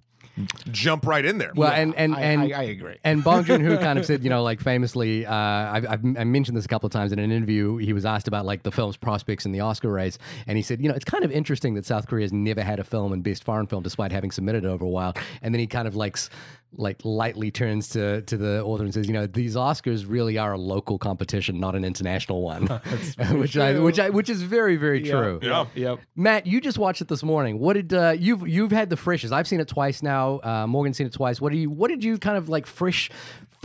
Jump right in there. Well, and and I, and I, I agree. And Bong Joon Ho kind of said, you know, like famously, uh, I've, I've I mentioned this a couple of times in an interview. He was asked about like the film's prospects in the Oscar race, and he said, you know, it's kind of interesting that South Korea has never had a film in Best Foreign Film, despite having submitted it over a while. And then he kind of like. S- Like lightly turns to to the author and says, you know, these Oscars really are a local competition, not an international one, which I which I which is very very true. yeah. Yep. Matt, you just watched it this morning. What did uh, you've you've had the freshes? I've seen it twice now. Uh, Morgan's seen it twice. What do you what did you kind of like fresh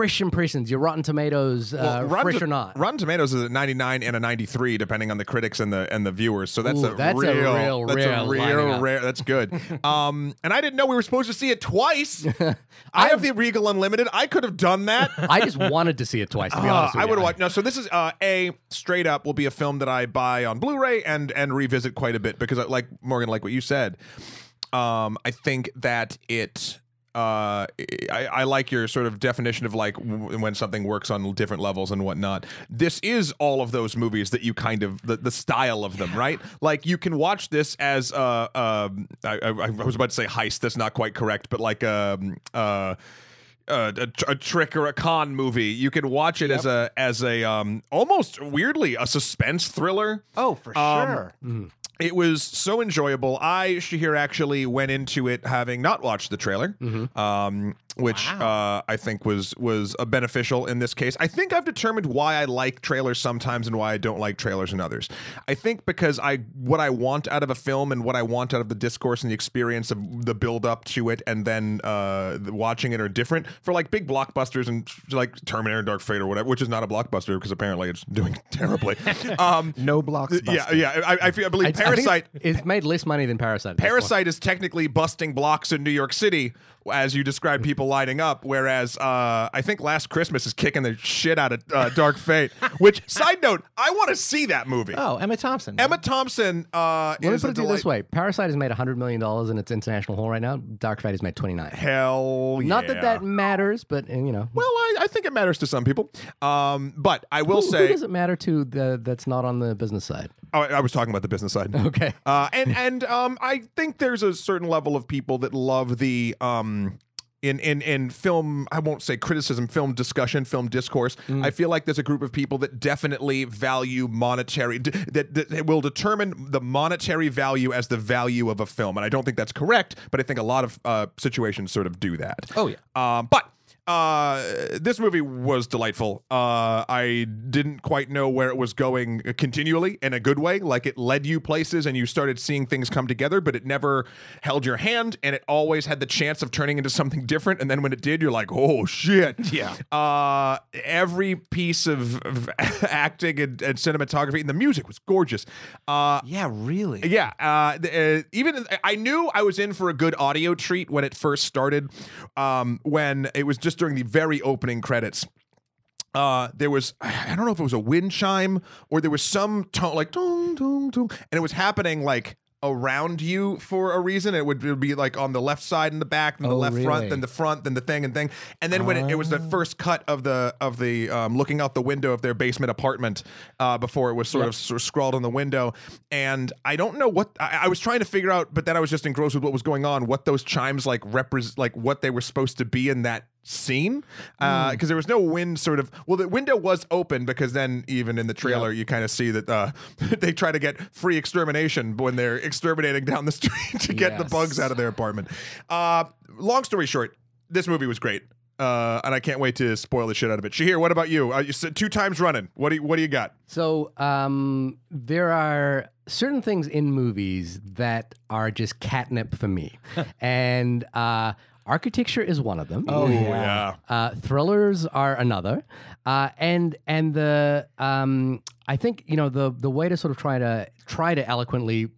fresh impressions? Your Rotten Tomatoes, uh, Rotten fresh To- or not? Rotten Tomatoes is at 99 and a 93, depending on the critics and the and the viewers. So that's Ooh, a that's a real, real that's rare a real rare. That's good. um, and I didn't know we were supposed to see it twice. I have the Regal Unlimited. I could have done that. I just wanted to see it twice. To be Uh, honest, with I would have watched. No, so this is uh, a straight up will be a film that I buy on Blu-ray and and revisit quite a bit because, I, like Morgan, like what you said, um, I think that it. Uh, I, I like your sort of definition of like w- when something works on different levels and whatnot. This is all of those movies that you kind of the, the style of them, right? Like you can watch this as uh, um, I, I, I was about to say heist. That's not quite correct, but like um, uh, uh, a, a trick or a con movie. You can watch it as a as a um almost weirdly a suspense thriller. Oh, for Um, sure. It was so enjoyable. I Shahir actually went into it having not watched the trailer, um, which uh, I think was was a beneficial in this case. I think I've determined why I like trailers sometimes and why I don't like trailers in others. I think because I what I want out of a film and what I want out of the discourse and the experience of the build up to it and then uh, the- watching it are different. For like big blockbusters and like Terminator, Dark Fate, or whatever, which is not a blockbuster because apparently it's doing terribly. um, No blocks. yeah, yeah. I, I, feel, I believe I- I Parasite. it's made less money than Parasite. at this point. Parasite is technically busting blocks in New York City, as you describe people lining up. Whereas uh, I think Last Christmas is kicking the shit out of uh, Dark Fate. Which, side note, I want to see that movie. Oh, Emma Thompson. Emma Thompson uh, Let me put it this way: Parasite has made hundred million dollars in its international haul right now. Dark Fate has made twenty nine. Hell yeah. Not that that matters, but uh, you know, Well, I, I think it matters to some people. Um, but I will who, who say, does it matter to the, that's not on the business side? oh, I was talking about the business side. Okay. Uh, and and um, I think there's a certain level of people that love the um, in in in film I won't say criticism film discussion film discourse Mm. I feel like there's a group of people that definitely value monetary d- that, that will determine the monetary value as the value of a film and I don't think that's correct but I think a lot of uh, situations sort of do that Oh, yeah. um, but uh, this movie was delightful. Uh, I didn't quite know where it was going continually in a good way. Like it led you places and you started seeing things come together, but it never held your hand and it always had the chance of turning into something different. And then when it did, you're like, oh shit. Yeah. Uh, every piece of, of acting and, and cinematography and the music was gorgeous. Uh, Yeah, really. yeah, uh, uh, even I knew I was in for a good audio treat when it first started. Um, when it was just during the very opening credits. Uh, there was I don't know if it was a wind chime or there was some tone like dong dong dong, and it was happening like around you for a reason. It would, it would be like on the left side and the back, then the Oh, left front, then the front, then the thing and thing. And then when it, it was the first cut of the of the um, looking out the window of their basement apartment uh, before it was sort of sort of scrawled on the window. And I don't know what I, I was trying to figure out, but then I was just engrossed with what was going on, what those chimes like represent, like what they were supposed to be in that scene because Hmm. there was no wind sort of well the window was open because then even in the trailer you kind of see that uh, they try to get free extermination when they're exterminating down the street to get the bugs out of their apartment uh, long story short this movie was great uh, and I can't wait to spoil the shit out of it. Shahir, what about you? Uh, you said two times running. What do you, what do you got? So um, there are certain things in movies that are just catnip for me, and uh, architecture is one of them. Oh, yeah. Yeah, Uh, thrillers are another, uh, and and the um, I think you know the the way to sort of try to try to eloquently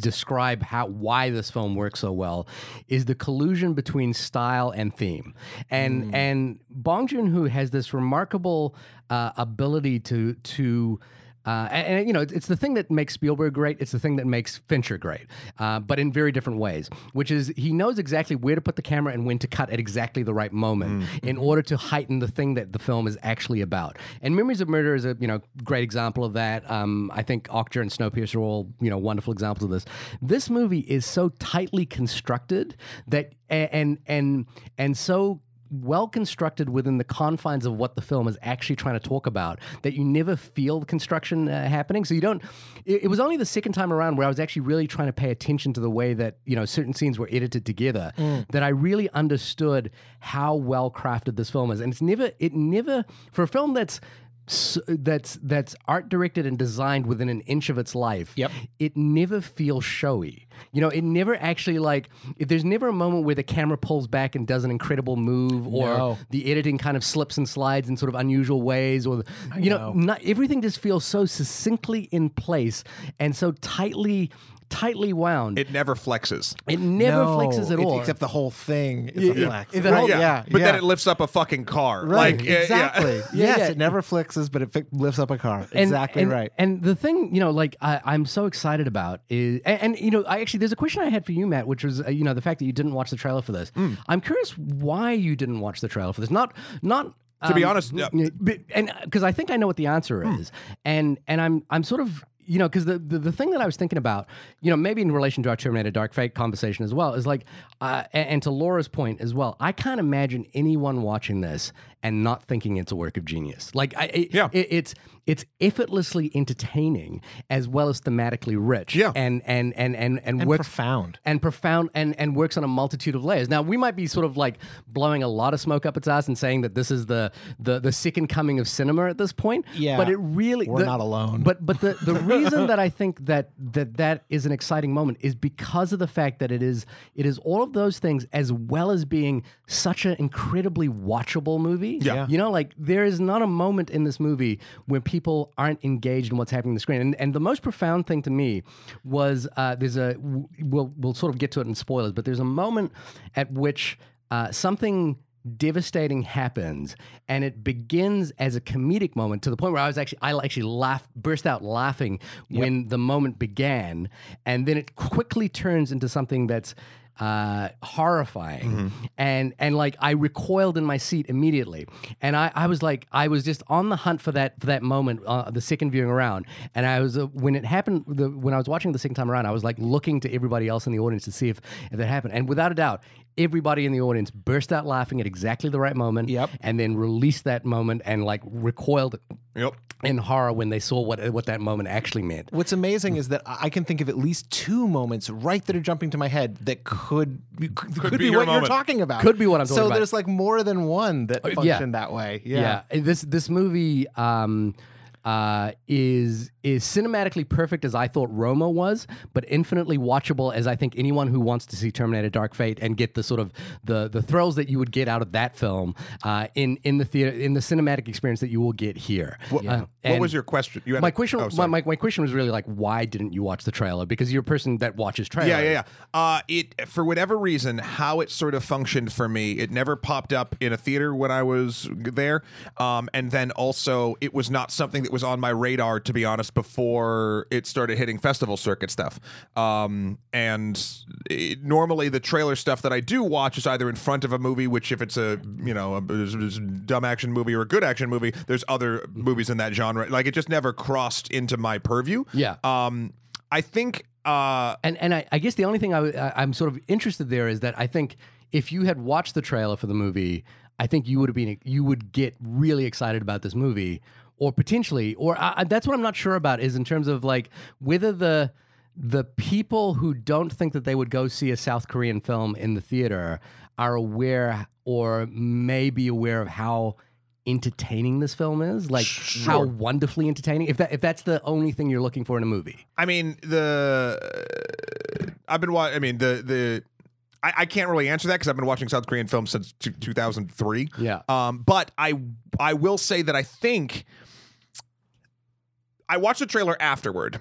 describe how why this film works so well is the collusion between style and theme, and and Bong Joon Ho has this remarkable uh, ability to to. Uh, and, and, you know, it's, the thing that makes Spielberg great. It's the thing that makes Fincher great, uh, but in very different ways. Which is he knows exactly where to put the camera and when to cut at exactly the right moment in order to heighten the thing that the film is actually about. And Memories of Murder is a you know great example of that. Um, I think Okja and Snowpiercer are all you know wonderful examples of this. This movie is so tightly constructed that and and and so well constructed within the confines of what the film is actually trying to talk about that you never feel the construction uh, happening. So you don't it, it was only the second time around where i was actually really trying to pay attention to the way that you know certain scenes were edited together that i really understood how well crafted this film is. And it's never it never for a film that's that's that's art directed and designed within an inch of its life Yep. it never feels showy. You know, it never actually like if there's never a moment where the camera pulls back and does an incredible move or No. the editing kind of slips and slides in sort of unusual ways or the, you know, not everything just feels so succinctly in place and so tightly tightly wound. It, it never flexes. It never No, flexes at it- all. Except the whole thing is a Yeah. flex. The whole- Right, yeah, but then it lifts up a fucking car. Right, Like, yeah. exactly. Yeah, yes, yeah. it never flexes, but it fi- lifts up a car. And- exactly and- right. And the thing, you know, like I, I'm so excited about is, and, and, you know, I actually there's a question I had for you, Matt, which was, uh, you know, the fact that you didn't watch the trailer for this. Hmm. I'm curious why you didn't watch the trailer for this. Not, not. To be um, honest, y- but- and because I think I know what the answer Hmm. is, and and I'm I'm sort of you know because the, the the thing that I was thinking about, you know, maybe in relation to our Terminator Dark Fate conversation as well, is like, uh, and, and to Laura's point as well, I can't imagine anyone watching this and not thinking it's a work of genius. Like, I, it, Yeah. it- it's it's effortlessly entertaining as well as thematically rich. Yeah. and and and and and, and works profound. and profound and and works on a multitude of layers. Now we might be sort of like blowing a lot of smoke up its ass and saying that this is the the the second coming of cinema at this point. Yeah, but it really we're the- not alone. But but the the reason that I think that that that is an exciting moment is because of the fact that it is it is all of those things as well as being such an incredibly watchable movie. Yeah. you know, like there is not a moment in this movie where people aren't engaged in what's happening on the screen. And and the most profound thing to me was uh, there's a we'll we'll sort of get to it in spoilers, but there's a moment at which uh, something devastating happens and it begins as a comedic moment to the point where I was actually I actually laughed burst out laughing when the moment began and then it quickly turns into something that's uh, horrifying, and and like I recoiled in my seat immediately, and I, I was like I was just on the hunt for that for that moment uh, the second viewing around, and I was uh, when it happened the, when I was watching the second time around, I was like looking to everybody else in the audience to see if if that happened, and without a doubt. Everybody in the audience burst out laughing at exactly the right moment, Yep. and then released that moment and like recoiled Yep. in horror when they saw what what that moment actually meant. What's amazing is that I can think of at least two moments right that are jumping to my head that could could, could be be, your what moment. you're talking about. Could be what I'm talking so about. there's like more than one that yeah. function that way. Yeah. Yeah, this this movie um, uh, is is cinematically perfect as I thought Roma was, but infinitely watchable as I think anyone who wants to see Terminator: Dark Fate and get the sort of the the thrills that you would get out of that film uh, in in the theater in the cinematic experience that you will get here. What, Uh, what was your question? You had my a- question? oh, my, my, my question was really like, why didn't you watch the trailer? Because you're a person that watches trailers. Yeah, yeah, yeah. Uh, it for whatever reason, how it sort of functioned for me, it never popped up in a theater when I was there, um, and then also it was not something that was on my radar, to be honest, before it started hitting festival circuit stuff. Um, and it, normally the trailer stuff that I do watch is either in front of a movie, which if it's a you know a, a dumb action movie or a good action movie, there's other movies in that genre. Like it just never crossed into my purview. Yeah. Um, I think. Uh, And and I, I guess the only thing I'm sort of interested there is that I think if you had watched the trailer for the movie, I think you would have been you would get really excited about this movie, or potentially, or I, that's what I'm not sure about is in terms of like whether the the people who don't think that they would go see a South Korean film in the theater are aware or may be aware of how entertaining this film is like how wonderfully entertaining if that if that's the only thing you're looking for in a movie I mean the I've been watching. I mean the the I, I can't really answer that because I've been watching South Korean films since two, 2003. Yeah. Um, but I I will say that I think I watched the trailer afterward.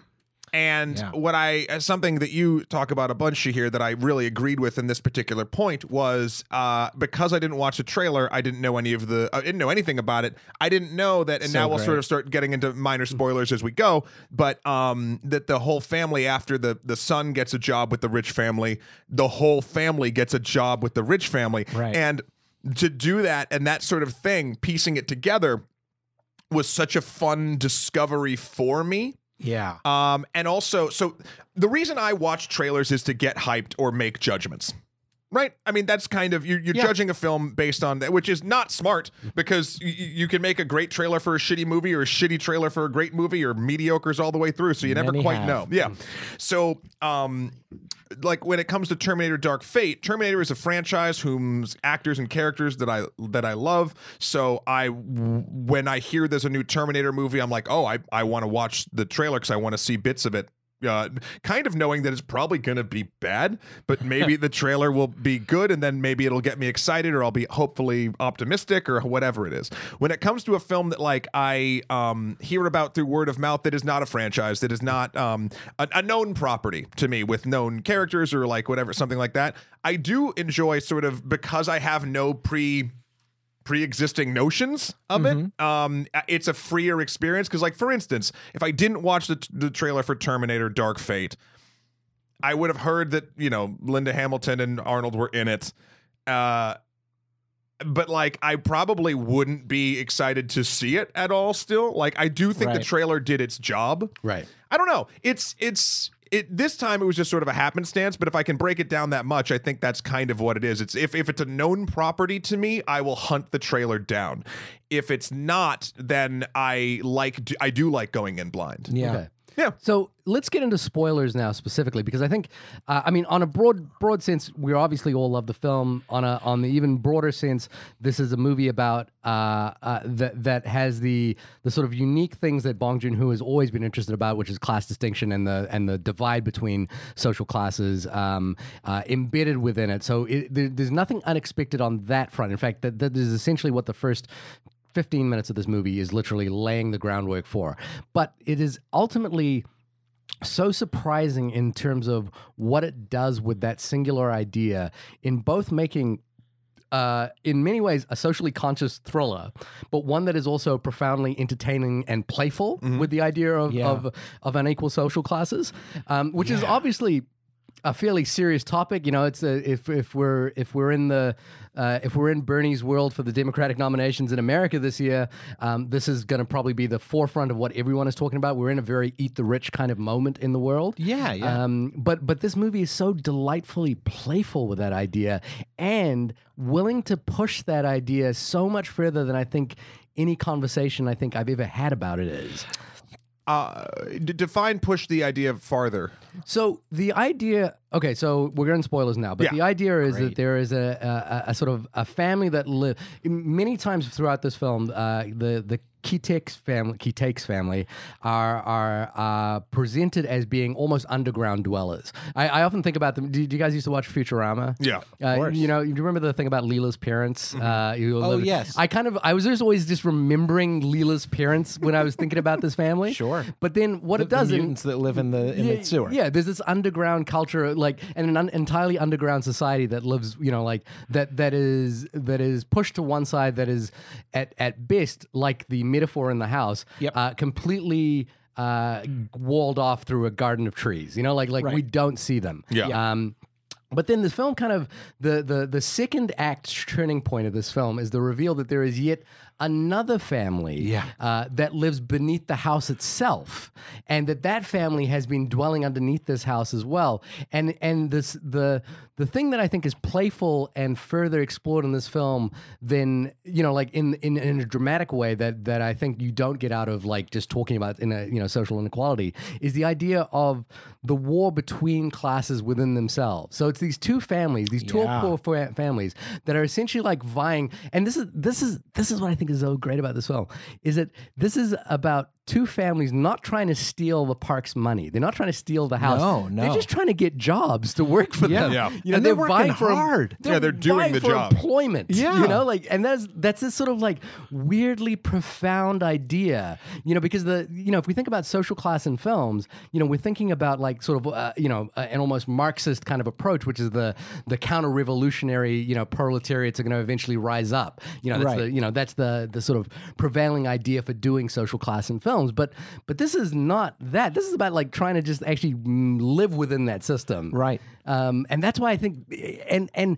And Yeah. what I uh, something that you talk about a bunch here that I really agreed with in this particular point was uh, because I didn't watch the trailer, I didn't know any of the I didn't know anything about it. I didn't know that, and So now we'll sort of start getting into minor spoilers as we go. But um, that the whole family after the the son gets a job with the rich family, the whole family gets a job with the rich family, Right. and to do that and that sort of thing, piecing it together was such a fun discovery for me. Yeah. Um, and also, so the reason I watch trailers is to get hyped or make judgments. Right? I mean, that's kind of you're, you're Yeah. judging a film based on that, which is not smart because you, you can make a great trailer for a shitty movie or a shitty trailer for a great movie or mediocres all the way through. So you never quite have. know. Yeah. So, um, like when it comes to Terminator Dark Fate, Terminator is a franchise whose actors and characters that I that I love. So I when I hear there's a new Terminator movie, I'm like, "Oh, I I want to watch the trailer cuz I want to see bits of it." Uh, kind of knowing that it's probably going to be bad, but maybe the trailer will be good and then maybe it'll get me excited or I'll be hopefully optimistic or whatever it is. When it comes to a film that like I um, hear about through word of mouth that is not a franchise, that is not um, a, a known property to me with known characters or like whatever, something like that, I do enjoy sort of because I have no pre pre-existing notions of it. Um it's a freer experience because like for instance if i didn't watch the, the trailer for terminator dark fate i would have heard that you know linda hamilton and arnold were in it. Uh but like i probably wouldn't be excited to see it at all still. Like i do think the trailer did its job. Right. I don't know. It's it's it this time it was just sort of a happenstance, but if I can break it down that much, I think that's kind of what it is. It's if if it's a known property to me, I will hunt the trailer down. If it's not, then I like I do like going in blind. Yeah. Okay. Yeah. So let's get into spoilers now specifically because I think, uh, I mean, on a broad broad sense, we obviously all love the film. On a on the even broader sense, this is a movie about uh, uh, that that has the the sort of unique things that Bong Joon Ho has always been interested about, which is class distinction and the and the divide between social classes um, uh, embedded within it. So it, there, there's nothing unexpected on that front. In fact, that, that is essentially what the first 15 minutes of this movie is literally laying the groundwork for. But it is ultimately so surprising in terms of what it does with that singular idea in both making uh, in many ways a socially conscious thriller, but one that is also profoundly entertaining and playful with the idea of, Yeah. of of unequal social classes, um, which is obviously a fairly serious topic. You know, it's a, if if we're if we're in the uh, if we're in Bernie's world for the Democratic nominations in America this year, um, this is going to probably be the forefront of what everyone is talking about. We're in a very eat the rich kind of moment in the world. Yeah, yeah. Um, but but this movie is so delightfully playful with that idea and willing to push that idea so much further than I think any conversation I think I've ever had about it is. Uh, d- define push the idea farther. So the idea, okay, so we're going spoilers now, but Yeah. the idea is Great. that there is a, a, a sort of a family that live many times throughout this film. Uh, the the Ki-taek's family, Ki-taek's family, are are uh, presented as being almost underground dwellers. I, I often think about them. Do, do you guys used to watch Futurama? Yeah. Uh, course. you know, you remember the thing about Leela's parents? Uh, Oh, live- yes. I kind of, I was just always just remembering Leela's parents when I was thinking about this family. Sure. But then what the, it does, the in- that live in the in yeah, the sewer. Yeah, there's this underground culture, like, and an un- entirely underground society that lives, you know, like that that is that is pushed to one side. That is, at at best, like the metaphor in the house, Yep. uh, completely uh, walled off through a garden of trees. You know, like like we don't see them. Yeah. Um, but then the film kind of the the the second act turning point of this film is the reveal that there is yet another family Yeah. uh, that lives beneath the house itself, and that that family has been dwelling underneath this house as well. And and this the the thing that I think is playful and further explored in this film than you know like in in, in a dramatic way that that I think you don't get out of like just talking about in a you know social inequality is the idea of the war between classes within themselves. So it's these two families, these two Yeah. poor fa- families that are essentially like vying. And this is this is this is what I think is so great about this film is that this is about two families not trying to steal the park's money. They're not trying to steal the house. No, no. They're just trying to get jobs to work for them. Yeah. You know, And they're working vying for hard. Yeah, they're doing the for job. Employment. Yeah. You know, like and that's that's this sort of like weirdly profound idea. You know, because the you know, if we think about social class in films, you know, we're thinking about like sort of uh, you know, uh, an almost Marxist kind of approach, which is the the counter-revolutionary, you know, proletariats are going to eventually rise up. You know, that's Right. the you know, that's the the sort of prevailing idea for doing social class in films. But but this is not that. This is about like trying to just actually mm, live within that system. Right. Um, and that's why I think, and and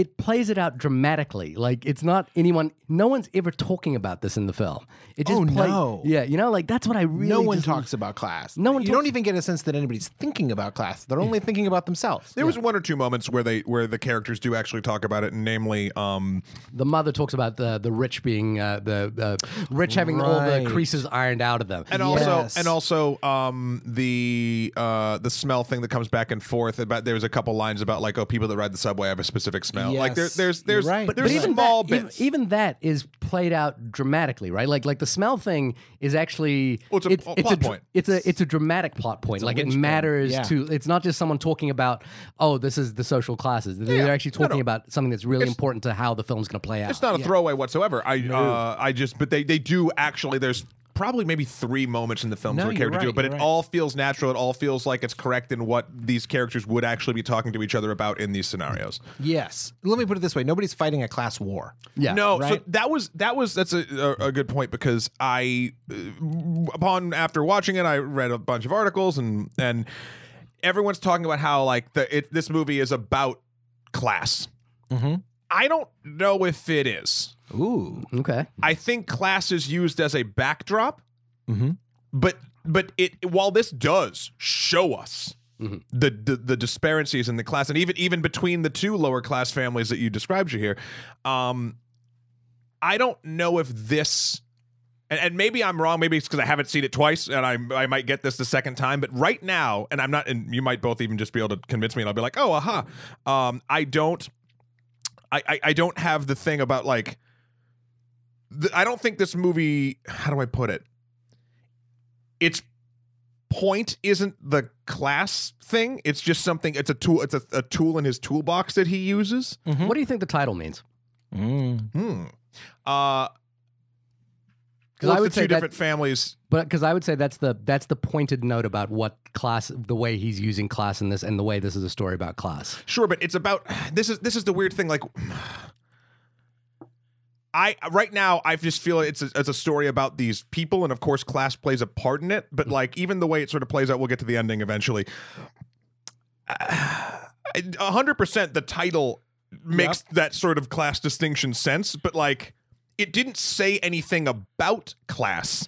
it plays it out dramatically. Like it's not anyone, no one's ever talking about this in the film. It just Oh, play- no. yeah, you know, like that's what I really. no one just- talks about class. No one You talks- don't even get a sense that anybody's thinking about class. They're only thinking about themselves. There was one or two moments where they where the characters do actually talk about it, namely, um, The mother talks about the the rich being uh, the the rich having all the creases ironed out of them. and also and also um, the uh, the smell thing that comes back and forth. About there's a couple lines about like oh people that ride the subway have a specific smell. Like there, there's there's right. but But there's even small that, even- bits. Even, that is played out dramatically, right? Like like the smell thing is actually Well, it's a- a it's plot a point. It's a it's a dramatic plot point. like it matters Yeah. to. It's not just someone talking about oh this is the social classes. They're Yeah. actually talking no. about something that's really It's- important to how the film's going to play out. It's not a throwaway whatsoever. I uh, I just but they they do actually. There's probably maybe three moments in the films No, where you're characters do it, but it right. all feels natural. It all feels like it's correct in what these characters would actually be talking to each other about in these scenarios. Yes. Let me put it this way: nobody's fighting a class war. yeah. no, so right? that was that was that's a, a, a good point because I, uh, upon after watching it, I read a bunch of articles and and everyone's talking about how like the it, this movie is about class. Mhm. I don't know if it is. Ooh. Okay. I think class is used as a backdrop, Mhm. but but it while this does show us Mhm. the, the the disparities in the class, and even even between the two lower class families that you described you here, um, I don't know if this. And, and maybe I'm wrong. Maybe it's because I haven't seen it twice, and I I might get this the second time. But right now, and I'm not, and you might both even just be able to convince me, and I'll be like, oh, aha. Um, I don't, I, I I don't have the thing about like th- I don't think this movie. How do I put it? Its point isn't the class thing. It's just something. It's a tool. It's a, a tool in his toolbox that he uses. What do you think the title means? Mm. Hmm. Uh. 'Cause well, I would say two that- different families. But because I would say that's the that's the pointed note about what class, the way he's using class in this, and the way this is a story about class. Sure, but it's about this is this is the weird thing. Like, I right now I just feel it's a, it's a story about these people, and of course, class plays a part in it. But mm. like, even the way it sort of plays out, we'll get to the ending eventually. a hundred percent the title makes that sort of class distinction sense, but like it didn't say anything about class.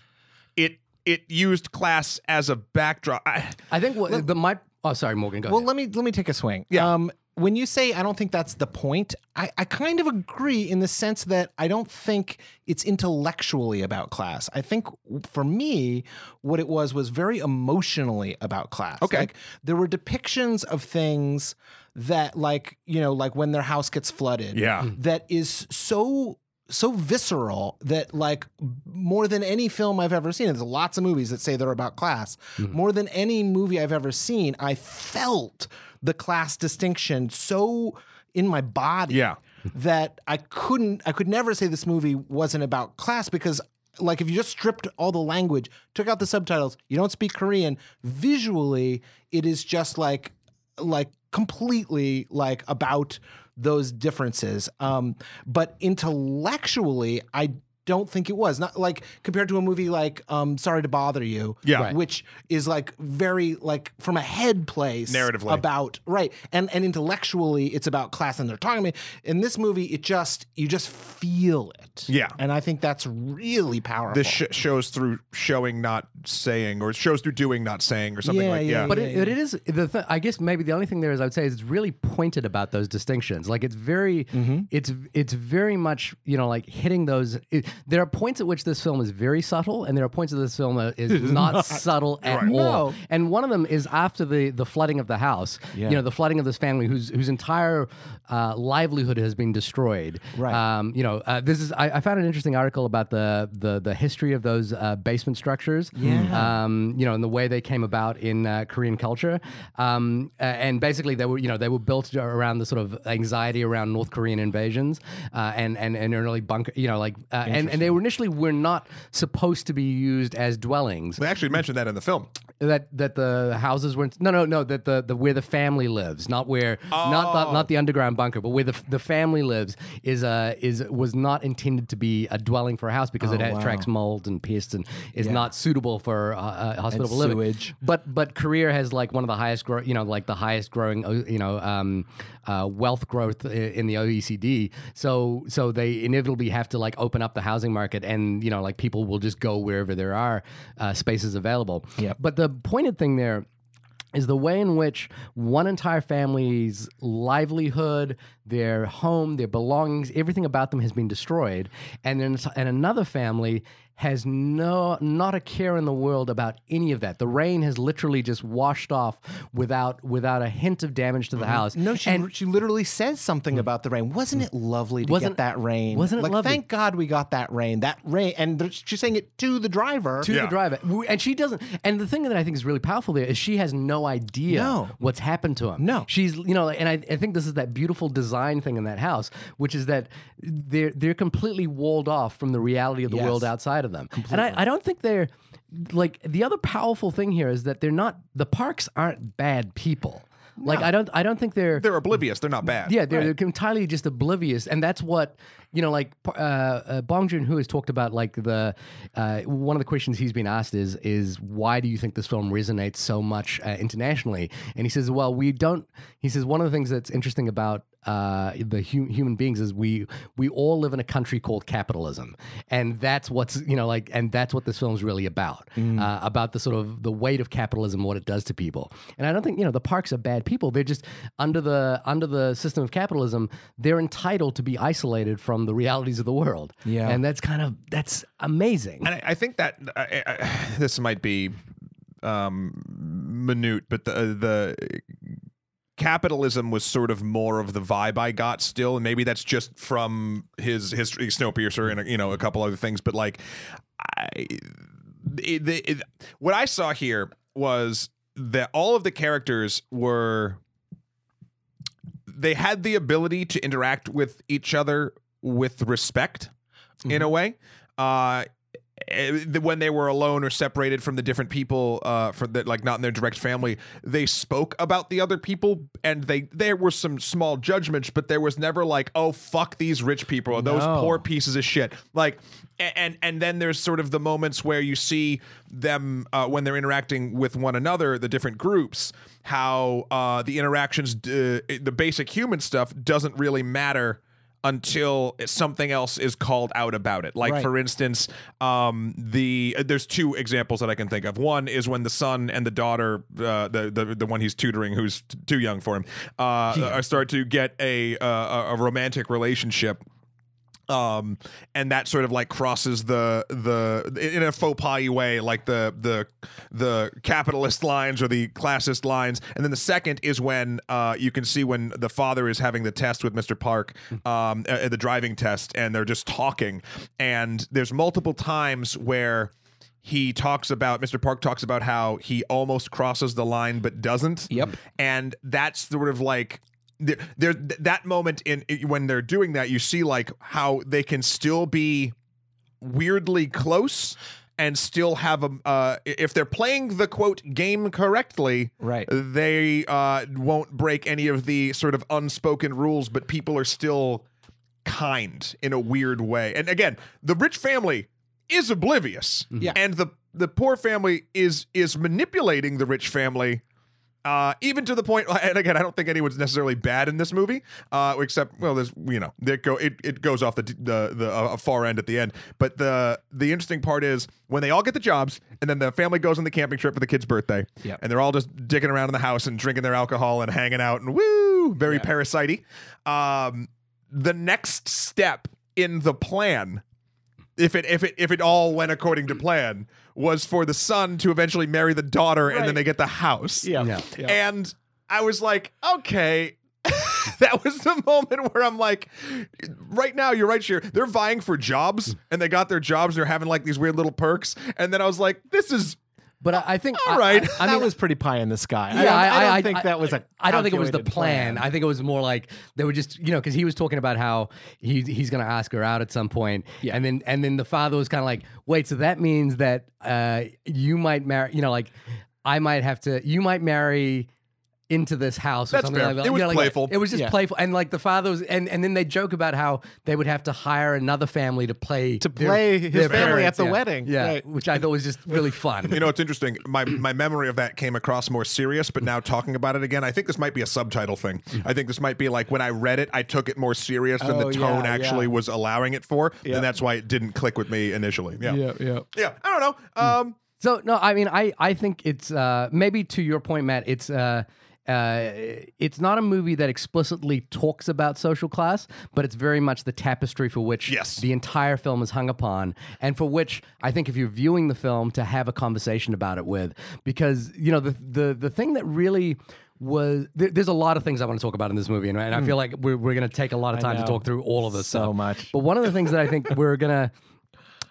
It it used class as a backdrop. I, I think what the my oh sorry Morgan go Well, ahead. let me let me take a swing. Yeah. Um, when you say I don't think that's the point, I, I kind of agree in the sense that I don't think it's intellectually about class. I think for me, what it was was very emotionally about class. Okay. Like there were depictions of things that like, you know, like when their house gets flooded. Yeah. That is so so visceral that like more than any film I've ever seen, and there's lots of movies that say they're about class. Mm-hmm. More than any movie I've ever seen, I felt the class distinction so in my body Yeah. that I couldn't I could never say this movie wasn't about class because like if you just stripped all the language, took out the subtitles, you don't speak Korean, visually it is just like like completely like about those differences. Um, but intellectually, I don't think it was not like compared to a movie like um, Sorry to Bother You, Yeah. Right. which is like very like from a head place Narratively. about right and and intellectually it's about class and they're talking about in this movie it just you just feel it Yeah. and I think that's really powerful. This sh- shows through showing, not saying, or it shows through doing, not saying, or something Yeah, like yeah, yeah. But it, it is the. Th- I guess maybe the only thing there is I would say is it's really pointed about those distinctions. Like it's very, Mm-hmm. it's it's very much you know like hitting those. It, there are points at which this film is very subtle, and there are points of this film that is not subtle at Right. all. No. And one of them is after the the flooding of the house. Yeah. You know, the flooding of this family whose whose entire uh, livelihood has been destroyed. Right. Um, you know, uh, this is I, I found an interesting article about the the the history of those uh, basement structures. Yeah. Um, you know, and the way they came about in uh, Korean culture. Um, uh, and basically, they were you know they were built around the sort of anxiety around North Korean invasions uh, and and and early bunker. You know, like uh, and and they were initially were not supposed to be used as dwellings. they actually mentioned that in the film. That that the houses were no no no that the, the where the family lives not where not the, not the underground bunker but where the the family lives is uh is was not intended to be a dwelling for a house because it Oh, wow. attracts mold and pests and is not suitable for uh, uh, hospitable living. sewage. But but Korea has like one of the highest grow you know like the highest growing uh, you know um, uh, wealth growth in the OECD. So so they inevitably have to like open up the housing market and you know like people will just go wherever there are uh, spaces available. Yep. But the pointed thing there is the way in which one entire family's livelihood, their home, their belongings, everything about them has been destroyed, and then and another family has no not a care in the world about any of that. The rain has literally just washed off without without a hint of damage to the mm-hmm. house. No, she and she literally says something mm. about the rain. Wasn't it lovely to Wasn't- get that rain? wasn't it like, lovely? Thank God we got that rain. That rain, and she's saying it to the driver. to Yeah. the driver. And she doesn't. And the thing that I think is really powerful there is she has no idea No. what's happened to him. No. she's you know, and I, I think this is that beautiful design thing in that house, which is that they're they're completely walled off from the reality of the Yes. world outside of them. And I, I don't think they're like the other powerful thing here is that they're not the parks aren't bad people. Like I don't I don't think they're They're oblivious. They're not bad. yeah, they're, they're entirely just oblivious, and that's what you know. Like uh, uh, Bong Joon Ho has talked about. Like the uh, one of the questions he's been asked is is why do you think this film resonates so much uh, internationally? And he says, well, we don't. He says one of the things that's interesting about uh, the hu- human beings is we we all live in a country called capitalism, and that's what's you know like, and that's what this film is really about. Uh, about the sort of the weight of capitalism, what it does to people. And I don't think you know the parks are bad people. They're just under the under the system of capitalism. They're entitled to be isolated from the realities of the world. Yeah. and that's kind of that's amazing. And I, I think that uh, uh, this might be um, minute, but the the capitalism was sort of more of the vibe I got still, and maybe that's just from his history, Snowpiercer, and you know a couple other things. But like, I, it, the, it, what I saw here was that all of the characters were they had the ability to interact with each other with respect in a way. Uh eh, when they were alone or separated from the different people uh for that like not in their direct family they spoke about the other people and they there were some small judgments but there was never like oh fuck these rich people or those No. poor pieces of shit. Like and and then there's sort of the moments where you see them uh, when they're interacting with one another the different groups how uh the interactions d- the basic human stuff doesn't really matter until something else is called out about it. Like Right. for instance, um, the there's two examples that I can think of. One is when the son and the daughter, uh, the the the one he's tutoring, who's t- too young for him, uh, start to get a uh, a a romantic relationship um and that sort of like crosses the the in a faux pas way like the the the capitalist lines or the classist lines and then the second is when uh you can see when the father is having the test with Mr. Park um uh, the driving test and they're just talking and there's multiple times where he talks about Mr. Park talks about how he almost crosses the line but doesn't. Yep. And that's sort of like there, there that moment in when they're doing that, you see like how they can still be weirdly close and still have a uh, if they're playing the quote game correctly Right. they uh, won't break any of the sort of unspoken rules but people are still kind in a weird way and again the rich family is oblivious Yeah. and the the poor family is is manipulating the rich family uh, even to the point, and again, I don't think anyone's necessarily bad in this movie, uh, except well, there's you know, they go it, it goes off the the the uh, far end at the end. But the the interesting part is when they all get the jobs, and then the family goes on the camping trip for the kid's birthday, Yep. and they're all just dicking around in the house and drinking their alcohol and hanging out and woo, very parasitey. Um, the next step in the plan if it if it if it all went according to plan was for the son to eventually marry the daughter and then they get the house. Yeah. Yeah. And I was like, okay. that was the moment where I'm like, right now, you're right, here. They're vying for jobs and they got their jobs. They're having like these weird little perks. And then I was like, this is But I, I think All I- right. I, I that was pretty pie in the sky. I Yeah, don't, I, I don't think that was a. I don't think it was the calculated plan. I think it was more like they were just, you know, because he was talking about how he he's going to ask her out at some point, Yeah. and then and then the father was kind of like, wait, so that means that uh, you might marry, you know, like I might have to, you might marry into this house or That's something fair. like that. It was You know, like, playful. It was just Yeah. playful, and like the father was, and and then they joke about how they would have to hire another family to play To their- play his their family at the yeah. wedding. yeah, Right. which I thought was just really fun. You know, it's interesting. My my memory of that came across more serious, but now talking about it again, I think this might be a subtitle thing. I think this might be like when I read it, I took it more serious than Oh, the tone yeah, actually yeah. was allowing it for, Yeah. and that's why it didn't click with me initially. Yeah, yeah. Yeah, yeah. I don't know. Um, So no, I mean, I I think it's uh, maybe to your point, Matt. It's uh, uh, it's not a movie that explicitly talks about social class, but it's very much the tapestry for which Yes. the entire film is hung upon, and for which I think if you're viewing the film to have a conversation about it with, because you know the the the thing that really was there, there's a lot of things I want to talk about in this movie, and, and I feel like we're, we're going to take a lot of time to talk through all of this So stuff. much. But one of the things that I think we're gonna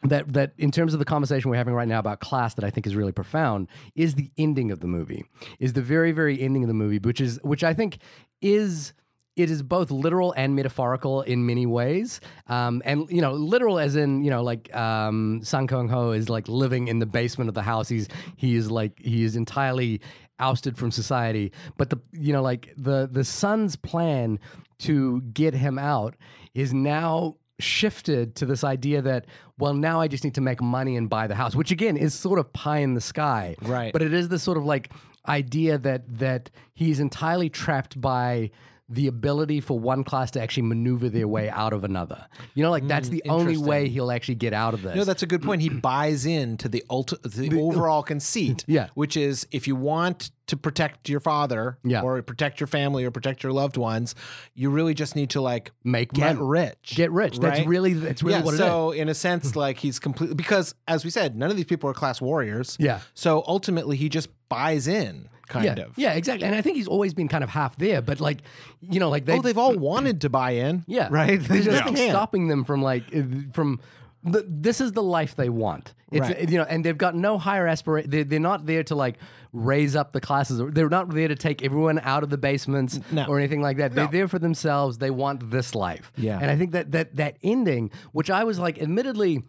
that that in terms of the conversation we're having right now about class that I think is really profound is the ending of the movie. Is the very very ending of the movie, which is which I think is it is both literal and metaphorical in many ways. Um, and you know, literal as in you know, like um, Song Kang-ho is like living in the basement of the house. He's he is like he is entirely ousted from society. But the you know, like the the son's plan to get him out is now shifted to this idea that well now I just need to make money and buy the house, which again is sort of pie in the sky. Right. But it is this sort of like idea that that he's entirely trapped by the ability for one class to actually maneuver their way out of another. You know, like that's hmm, the only way he'll actually get out of this. No, that's a good point. He buys into the ulti- the overall conceit, Yeah. which is if you want to protect your father, Yeah. or protect your family, or protect your loved ones, you really just need to like Make get money. rich, Get rich. That's right? really that's really yeah. what it is. so in a sense, hmm. like he's completely because as we said, none of these people are class warriors. Yeah. So ultimately, he just buys in, kind yeah, of. yeah, exactly. And I think he's always been kind of half there, but like, you know, like they Oh, they've all wanted to buy in. Yeah, Right. They There's just nothing can't. stopping them from like uh, from. The, this is the life they want. It's Right. you know, and they've got no higher aspiration. They're, they're not there to like raise up the classes. Or they're not there to take everyone out of the basements No. or anything like that. They're there for themselves. They want this life. Yeah. and I think that that that ending, which I was like, admittedly.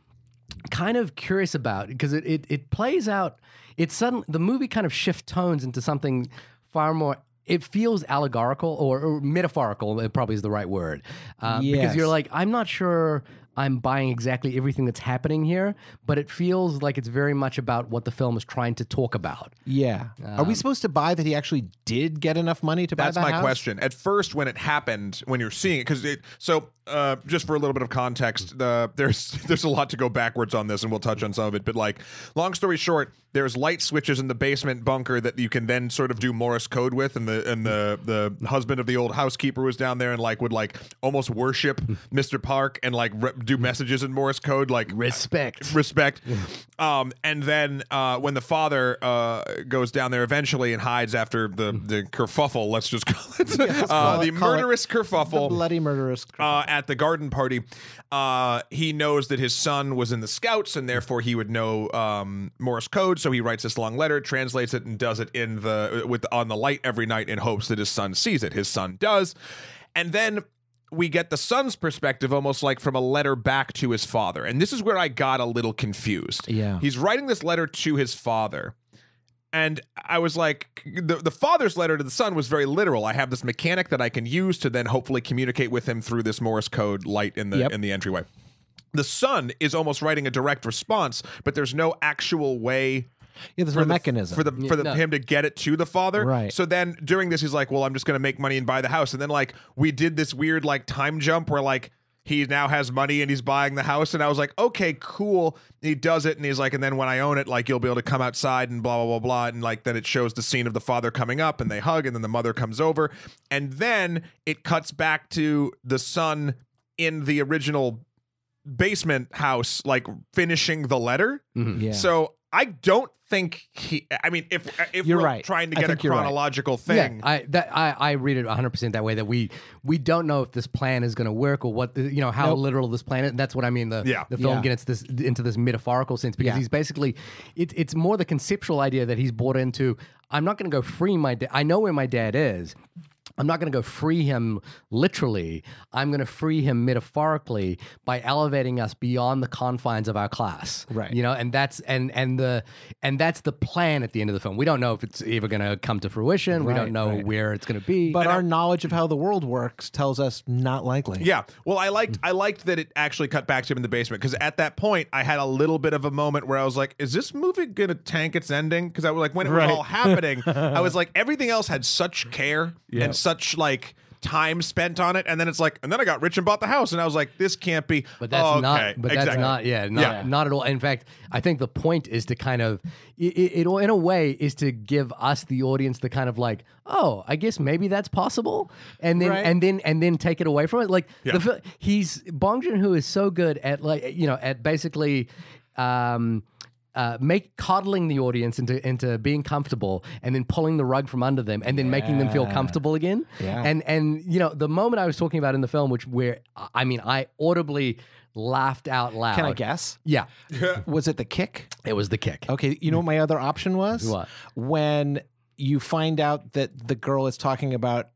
Kind of curious about because it, it it plays out. It's sudden the movie kind of shift tones into something far more. It feels allegorical or, or metaphorical. It probably is the right word um, because you're like I'm not sure. I'm buying exactly everything that's happening here, but it feels like it's very much about what the film is trying to talk about. Yeah. Are we supposed to buy that he actually did get enough money to buy That's the my house? question. At first, when it happened, when you're seeing it, because it. So, uh, just for a little bit of context, the there's there's a lot to go backwards on this, and we'll touch on some of it. But like, long story short, there's light switches in the basement bunker that you can then sort of do Morse code with, and the and the the husband of the old housekeeper was down there and like would like almost worship Mr. Park and like re- do messages in Morse code, like Respect. respect. Um, and then uh, when the father uh, goes down there eventually and hides after the the kerfuffle, let's just call it uh, call the it- call it murderous The kerfuffle. bloody murderous. Uh, at the garden party, uh, he knows that his son was in the scouts, and therefore he would know um, Morse code. So he writes this long letter, translates it, and does it in the with on the light every night in hopes that his son sees it. His son does, and then we get the son's perspective almost like from a letter back to his father. And this is where I got a little confused. Yeah. He's writing this letter to his father. And I was like, the, the father's letter to the son was very literal. I have this mechanic that I can use to then hopefully communicate with him through this Morse code light in the Yep. in the entryway. The son is almost writing a direct response, but there's no actual way Yeah, there's for no the, mechanism. for the for the, no. him to get it to the father. Right. So then during this, he's like, "Well, I'm just going to make money and buy the house." And then like we did this weird like time jump where like he now has money and he's buying the house, and I was like, "Okay, cool." He does it, and he's like, "And then when I own it, like you'll be able to come outside and blah blah blah blah." And like then it shows the scene of the father coming up, and they hug, and then the mother comes over, and then it cuts back to the son in the original basement house, like finishing the letter. Mm-hmm. yeah. So I don't think he. I mean, if uh, if You're we're right. trying to I get a think you're right. chronological thing, Yeah, I that I, I read it 100 percent that way. That we we don't know if this plan is going to work or what the, you know how Nope. literal this plan is. That's what I mean. The Yeah. the film Yeah. gets this into this metaphorical sense because Yeah. he's basically it, it's more the conceptual idea that he's bought into. I'm not going to go free my dad. I know where my dad is. I'm not going to go free him literally. I'm going to free him metaphorically by elevating us beyond the confines of our class. Right. You know, and that's and and the and that's the plan at the end of the film. We don't know if it's ever going to come to fruition. we don't know right. where it's going to be. but our knowledge of how the world works tells us not likely. yeah. Well, I liked I liked that it actually cut back to him in the basement because at that point I had a little bit of a moment where I was like, "Is this movie gonna tank its ending?" Because I was like, when it was all happening, I was like, everything else had such care and such like. Time spent on it, and then it's like, and then I got rich and bought the house, and I was like, "This can't be." But that's Oh, okay. not. But that's Exactly. not. Yeah, not, Yeah. not at all. In fact, I think the point is to kind of, it, it, in a way, is to give us the audience the kind of like, oh, I guess maybe that's possible, and then Right. and then and then take it away from it. Like Yeah. the he's Bong Joon Ho is so good at like you know at basically. Um, uh, make coddling the audience into into being comfortable, and then pulling the rug from under them, and then making them feel comfortable again. Yeah. And and you know the moment I was talking about in the film, which where I mean I audibly laughed out loud. Can I guess? Yeah, Was it the kick? it was the kick. Okay, you know what my other option was? What? When you find out that the girl is talking about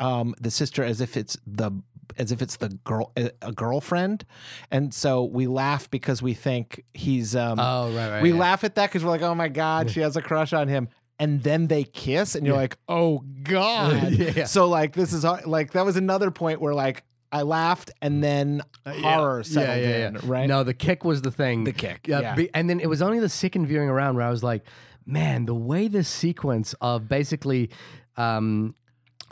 um, the sister as if it's the as if it's the girl a girlfriend, and so we laugh because we think he's. Um, Oh right, right. we yeah. laugh at that because we're like, oh my god, she has a crush on him. And then they kiss, and you're like, "Oh God!" Yeah. So like, this is uh, like that was another point where like I laughed, and then horror settled in, right? No, the kick was the thing. The kick, Yeah, yeah. be- and then it was only the second viewing around where I was like, man, the way this sequence of basically um,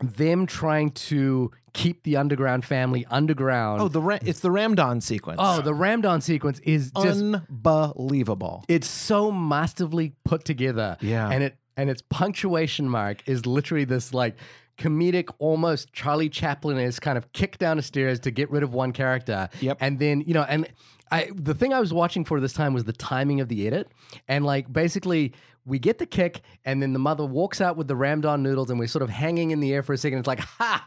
them trying to keep the underground family underground. Oh, the Ra- it's the Ramdon sequence. oh, the Ramdon sequence is just unbelievable. it's so masterfully put together. Yeah. And it and its punctuation mark is literally this like comedic, almost Charlie Chaplin is kind of kick down the stairs to get rid of one character. Yep. And then, you know, and I the thing I was watching for this time was the timing of the edit. And like basically we get the kick, and then the mother walks out with the ramdon noodles, and we're sort of hanging in the air for a second. It's like, ha!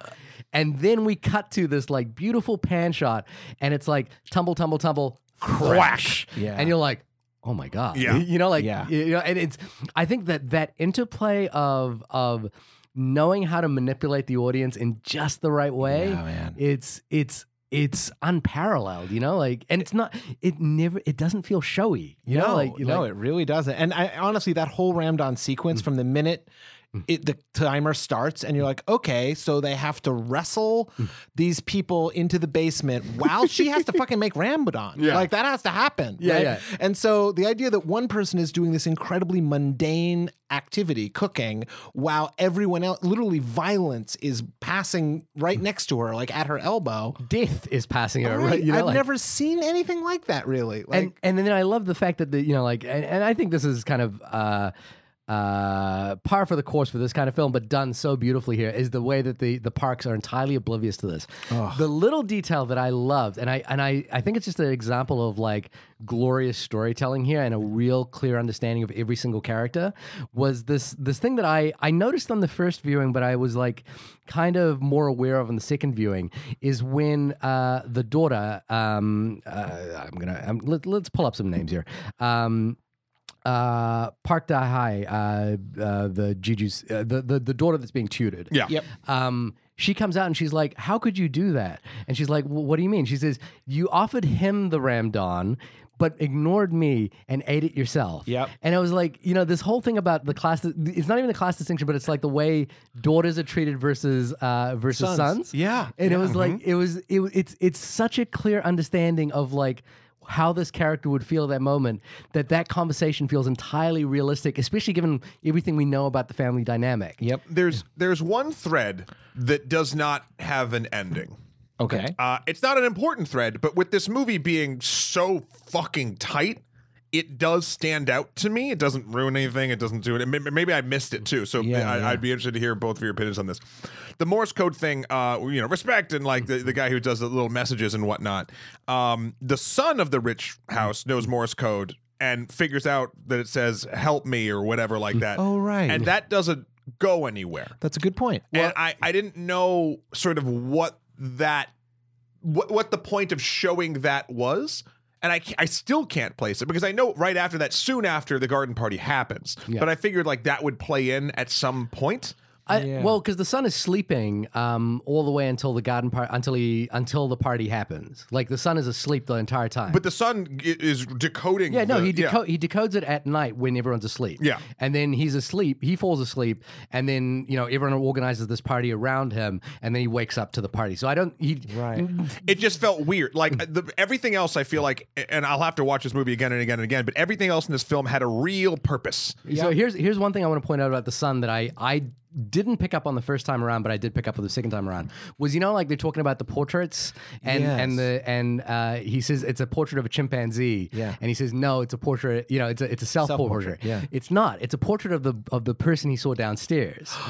And then we cut to this like beautiful pan shot, and it's like tumble, tumble, tumble, crash. Yeah. And you're like, oh my god Yeah. you know like Yeah. you know and it's i think that that interplay of of knowing how to manipulate the audience in just the right way Yeah, man. it's it's it's unparalleled, you know, like, and it's not, it never, it doesn't feel showy, you know, no, like, no, like- it really doesn't. And I honestly, that whole Ramdon sequence mm. from the minute Hmm. it, the timer starts, and you're like, okay, so they have to wrestle hmm. these people into the basement while she has to fucking make Ramdon. Yeah. Like that has to happen. Yeah, right? yeah. And so the idea that one person is doing this incredibly mundane activity, cooking, while everyone else, literally violence is passing right hmm. next to her, like at her elbow. death is passing her, Right. right? You know, I've like- never seen anything like that, really. Like, and and then I love the fact that the you know like and, and I think this is kind of uh uh par for the course for this kind of film but done so beautifully here is the way that the the parks are entirely oblivious to this. The little detail that i loved and i and i i think it's just an example of like glorious storytelling here and a real clear understanding of every single character was this this thing that i i noticed on the first viewing but i was like kind of more aware of on the second viewing is when uh the daughter um uh, i'm gonna um, let, let's pull up some names here. Um uh Park Da Hai, uh, uh the Juju's uh, the, the the daughter that's being tutored. Yeah. Yep. Um she comes out and she's like, "How could you do that?" And she's like, well, "What do you mean?" She says, "You offered him the Ramdon, but ignored me and ate it yourself." Yep. And I was like, you know, this whole thing about the class it's not even the class distinction, but it's like the way daughters are treated versus uh versus Sons. sons. Yeah, And it was like it was it it's it's such a clear understanding of like how this character would feel at that moment that that conversation feels entirely realistic especially given everything we know about the family dynamic Yep. There's there's one thread that does not have an ending. Okay. Uh, it's not an important thread, but with this movie being so fucking tight, it does stand out to me. It doesn't ruin anything. It doesn't do it. Maybe, I missed it too. So Yeah, I, yeah. I'd be interested to hear both of your opinions on this. The Morse code thing, uh, you know, respect and like the, the guy who does the little messages and whatnot. Um, the son of the rich house knows Morse code and figures out that it says "help me" or whatever like that. Oh, right. and that doesn't go anywhere That's a good point. and I, I didn't know sort of what that what what the point of showing that was and I, I still can't place it because I know right after that, soon after the garden party happens. But I figured like that would play in at some point. I, Yeah. well because the son is sleeping um, all the way until the garden part until he until the party happens like the son is asleep the entire time But the son is decoding. Yeah, no, the- he deco- he decodes it at night when everyone's asleep. Yeah. and then he's asleep. He falls asleep, and then you know everyone organizes this party around him, and then he wakes up to the party. So I don't. He Right. it just felt weird. Like the, everything else, I feel like, and I'll have to watch this movie again and again and again. But everything else in this film had a real purpose. Yeah. So here's here's one thing I want to point out about the son that I I didn't pick up on the first time around, but I did pick up on the second time around. Was you know like they're talking about the portraits and Yes. and the and uh, he says it's a portrait of a chimpanzee. Yeah. and he says no, it's a portrait. You know, it's a it's a self portrait. Yeah. it's not. It's a portrait of the of the person he saw downstairs.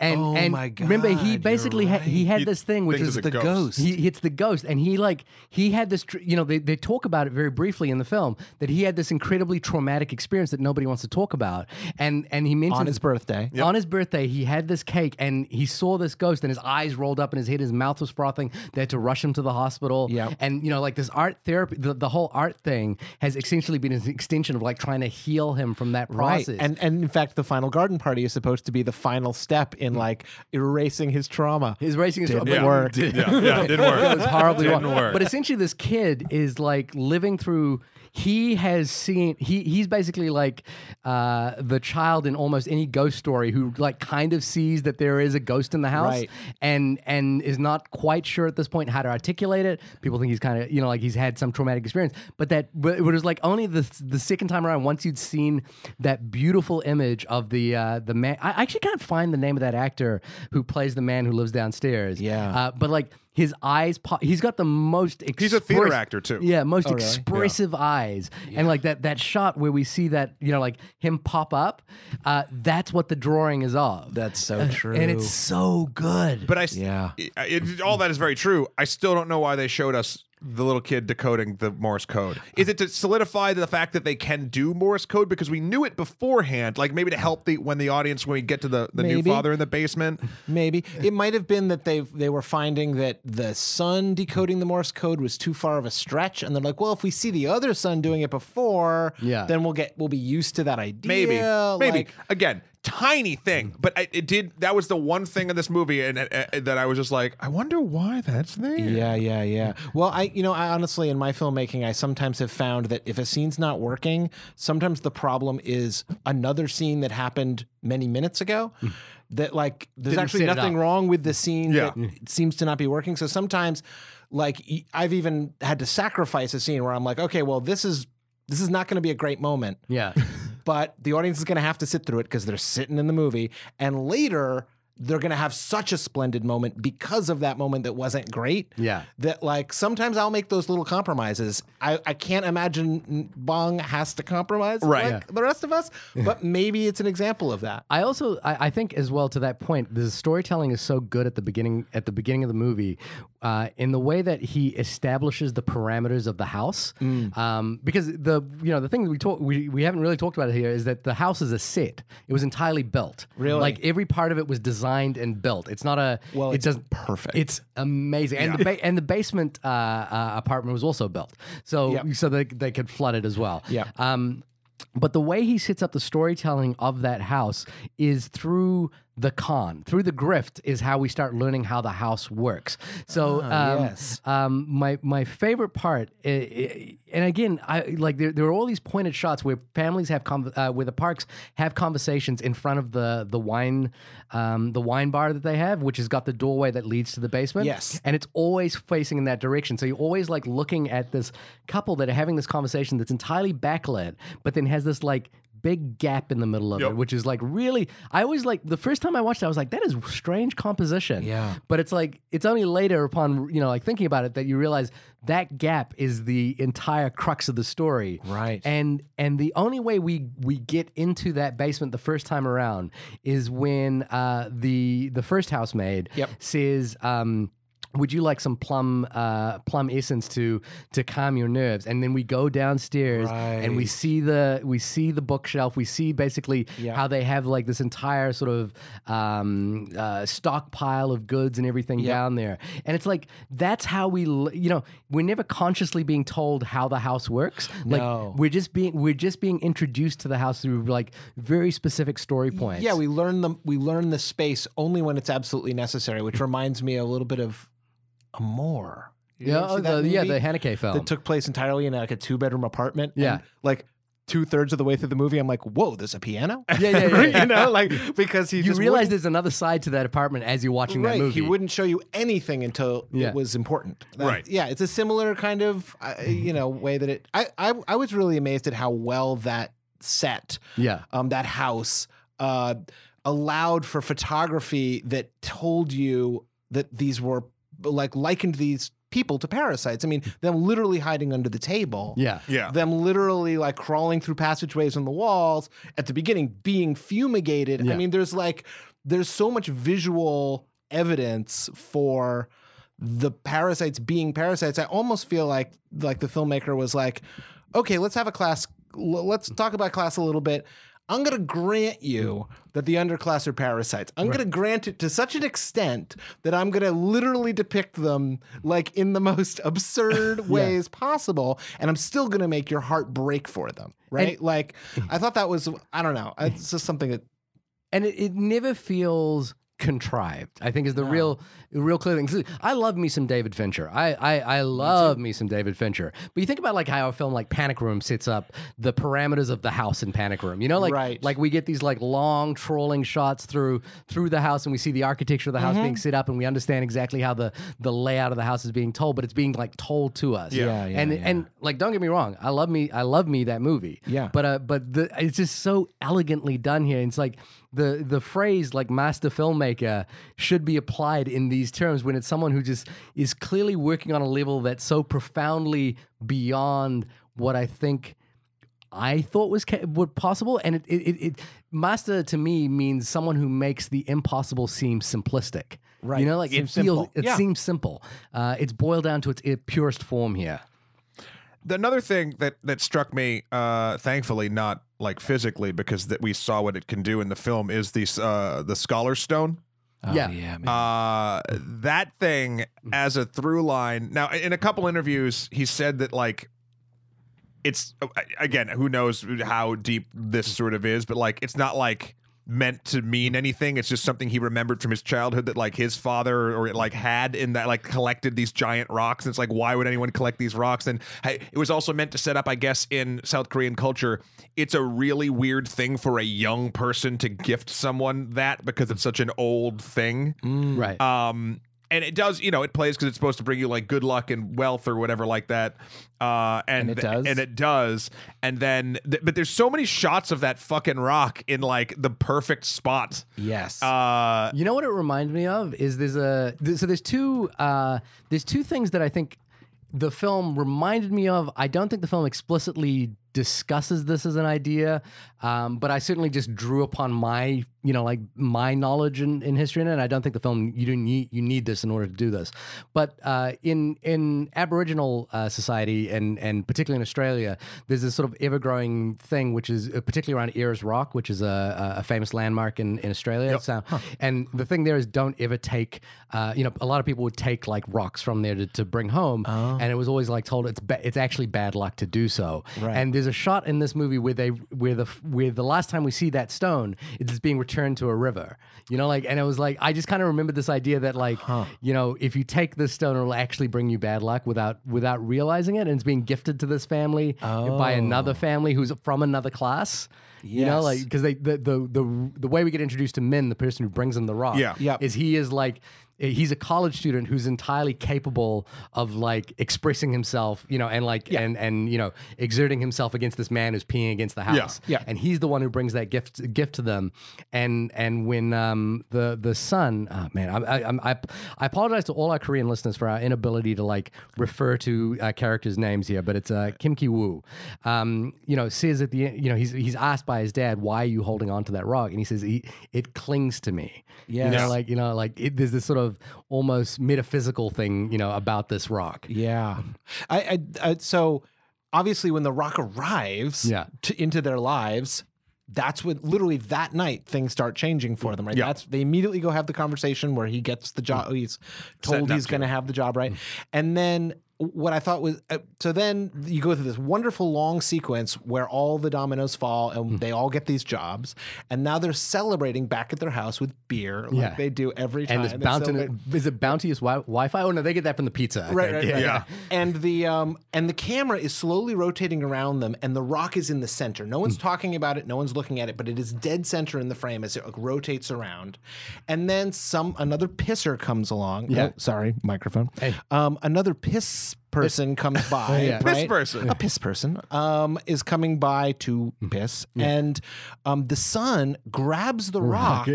And Oh and my remember he you're basically had, he had He this thing which is the ghost. ghost. he hits the ghost and he like he had this tr- you know they, they talk about it very briefly in the film that he had this incredibly traumatic experience that nobody wants to talk about and and he mentioned on his birthday. on his birthday he had this cake and he saw this ghost and his eyes rolled up in his head his mouth was frothing they had to rush him to the hospital Yeah. and you know like this art therapy the, the whole art thing has essentially been an extension of like trying to heal him from that process. Right. And and in fact the final garden party is supposed to be the final step in Mm-hmm. like erasing his trauma. His racing his Didn't but- work. Yeah, yeah, it didn't work. it was horribly Didn't wrong. work. But essentially, this kid is like living through. He has seen. He he's basically like uh, the child in almost any ghost story who like kind of sees that there is a ghost in the house Right. and and is not quite sure at this point how to articulate it. People think he's kind of you know like he's had some traumatic experience, but that but it was like only the the second time around once you'd seen that beautiful image of the uh, the man. I actually can't find the name of that actor who plays the man who lives downstairs. Yeah. uh, but like his eyes, pop, he's got the most. He's a theater actor, too. Yeah, most Oh, really? expressive eyes, and like that that shot where we see that you know like him pop up. Uh, that's what the drawing is of. That's so true. and it's so good. But I Yeah. it- it- all that is very true. I still don't know why they showed us the little kid decoding the Morse code. Is it to solidify the fact that they can do Morse code because we knew it beforehand? Like maybe to help the when the audience when we get to the the new father in the basement. Maybe it might have been that they they were finding that the son decoding the Morse code was too far of a stretch, and they're like, well, if we see the other son doing it before, Yeah. then we'll get we'll be used to that idea. Maybe, maybe Like, again. Tiny thing, but I, it did. That was the one thing in this movie, and uh, uh, that I was just like, I wonder why that's there. Yeah, yeah, yeah. Well, I, you know, I honestly, in my filmmaking, I sometimes have found that if a scene's not working, sometimes the problem is another scene that happened many minutes ago. That like, there's Didn't actually nothing wrong with the scene Yeah. that seems to not be working. So sometimes, like, I've even had to sacrifice a scene where I'm like, okay, well, this is this is not going to be a great moment Yeah. but the audience is going to have to sit through it because they're sitting in the movie. And later they're going to have such a splendid moment because of that moment that wasn't great Yeah. that like sometimes i'll make those little compromises i, I can't imagine bong has to compromise Right. like the rest of us but maybe it's an example of that I also I, I think as well to that point, the storytelling is so good at the beginning at the beginning of the movie, uh, in the way that he establishes the parameters of the house. Mm. Um, because the you know the thing that we talk we, we haven't really talked about it here is that the house is a set. It was entirely built. Really? like every part of it was designed and built. It's not a Well, It it's doesn't perfect. It's amazing, and the ba- and the basement uh, uh, apartment was also built. So Yep. so they they could flood it as well. Yeah. Um, but the way he sets up the storytelling of that house is through the con, through the grift, is how we start learning how the house works. So, Ah, um, yes. um, my my favorite part, and again, I like there, there are all these pointed shots where families have con- uh, where the parks have conversations in front of the the wine um, the wine bar that they have, which has got the doorway that leads to the basement. Yes. and it's always facing in that direction. So you're always like looking at this couple that are having this conversation that's entirely backlit, but then has this like big gap in the middle of Yep. it, which is like really. I always like the first time I watched it, I was like, that is strange composition. Yeah. But it's like it's only later upon you know like thinking about it that you realize that gap is the entire crux of the story. Right. And and the only way we we get into that basement the first time around is when uh, the the first housemaid Yep. says. Um, would you like some plum uh, plum essence to to calm your nerves? And then we go downstairs and we see the we see the bookshelf. We see basically Yeah. how they have like this entire sort of um, uh, stockpile of goods and everything down there. And it's like that's how we you know we're never consciously being told how the house works. Like No. we're just being we're just being introduced to the house through like very specific story points. yeah we learn the we learn the space only when it's absolutely necessary which reminds me a little bit of Amour. You yeah, oh, the, yeah, movie? the Haneke film. that took place entirely in like a two bedroom apartment. Yeah. And, like two thirds of the way through the movie, I'm like, whoa, there's a piano. Yeah, yeah, yeah, yeah. you know, like because he you just realize wouldn't- there's another side to that apartment as you're watching right. that movie. He wouldn't show you anything until Yeah. it was important. That- Right. Yeah, it's a similar kind of uh, you know way that it. I, I I was really amazed at how well that set Yeah. um, that house uh, allowed for photography that told you that these were like likened these people to parasites. I mean, them literally hiding under the table. Yeah. Yeah. Them literally like crawling through passageways on the walls at the beginning, being fumigated. I mean, there's like there's so much visual evidence for the parasites being parasites. I almost feel like like the filmmaker was like, okay, let's have a class. l- Let's talk about class a little bit. I'm going to grant you mm. that the underclass are parasites. I'm going to grant it to such an extent that I'm going to literally depict them like in the most absurd ways possible. And I'm still going to make your heart break for them. Right. like, I thought that was, I don't know. It's just something that, and it, it never feels contrived. I think is the real, the real clear thing. 'Cause I love me some David Fincher. I, I, I love me, some David Fincher. But you think about like how a film like Panic Room sets up the parameters of the house in Panic Room. You know, like Right. like we get these like long trolling shots through through the house, and we see the architecture of the house being set up, and we understand exactly how the the layout of the house is being told, but it's being like told to us. Yeah, yeah, and yeah. and like don't get me wrong, I love me, I love me that movie. Yeah. but uh, but the, it's just so elegantly done here. It's like the the phrase like master filmmaker should be applied in these terms when it's someone who just is clearly working on a level that's so profoundly beyond what I think I thought was ca- what possible. And it, it, it, it master to me means someone who makes the impossible seem simplistic. Right. You know, like Seems it feels, simple. it Yeah. seems simple. Uh, it's boiled down to its, its purest form here. The- Another thing that that struck me, uh, thankfully not like physically, because that we saw what it can do in the film, is the uh, the Scholar Stone. Yeah. yeah. Uh, that thing as a through line. Now, in a couple interviews, he said that like it's again, who knows how deep this sort of is, but like it's not like meant to mean anything. It's just something he remembered from his childhood that like his father or like had in that like collected these giant rocks. And it's like, why would anyone collect these rocks? And hey, it was also meant to set up, I guess, in South Korean culture. It's a really weird thing for a young person to gift someone that because it's such an old thing. Right. Um, and it does, you know, it plays because it's supposed to bring you like good luck and wealth or whatever like that. Uh, and, And it does? and it does. And then, th- but there's so many shots of that fucking rock in like the perfect spot. Yes. Uh, You know what it reminds me of is there's a th- so there's two uh, there's two things that I think the film reminded me of. I don't think the film explicitly discusses this as an idea, um, but I certainly just drew upon my you know like my knowledge in, in history. And I don't think the film you do need you need this in order to do this. But uh, in in Aboriginal uh, society and and particularly in Australia, there's this sort of ever growing thing, which is uh, particularly around Ayers Rock, which is a, a famous landmark in, in Australia. So, and the thing there is, don't ever take. Uh, you know, a lot of people would take like rocks from there to, to bring home, and it was always like told it's ba- it's actually bad luck to do so. Right. And there's a shot in this movie where they where the where the last time we see that stone, it's being returned to a river. You know, like, and it was like I just kind of remembered this idea that like, you know, if you take this stone, it'll actually bring you bad luck without without realizing it, and it's being gifted to this family by another oh. family who's from another class. You know, like because they the, the the the way we get introduced to Min, the person who brings them the rock, Yeah. Yep. is he is like he's a college student who's entirely capable of like expressing himself, you know, and like and and you know exerting himself against this man who's peeing against the house. Yeah. yeah. And he's the one who brings that gift gift to them. And and when um the the son, oh man, I I I, I apologize to all our Korean listeners for our inability to like refer to uh, characters' names here, but it's uh, Kim Ki Woo. Um, you know, says at the end, you know, he's he's asked by his dad, "Why are you holding on to that rock?" And he says, he, "It clings to me." You know, like you know, like it, there's this sort of almost metaphysical thing, you know, about this rock. Yeah. I, I, I so obviously when the rock arrives Yeah. to, into their lives, that's when literally that night things start changing for them, right? Yeah. That's they immediately go have the conversation where he gets the job. He's told he's going to have the job, right? Mm. And then what I thought was uh, so then you go through this wonderful long sequence where all the dominoes fall and they all get these jobs, and now they're celebrating back at their house with beer, like Yeah. they do every time. And this They bounty is it bounteous wi- Wi-Fi? Oh no, they get that from the pizza. I Right, think. right, right. Yeah. And the um and the camera is slowly rotating around them, and the rock is in the center. No one's talking about it, no one's looking at it, but it is dead center in the frame as it like, rotates around. And then some another pisser comes along. Yeah. Oh, sorry, microphone. Hey. Um, another piss person comes by. Yeah. Piss right? person. A piss person um, is coming by to piss, and um, the son grabs the rock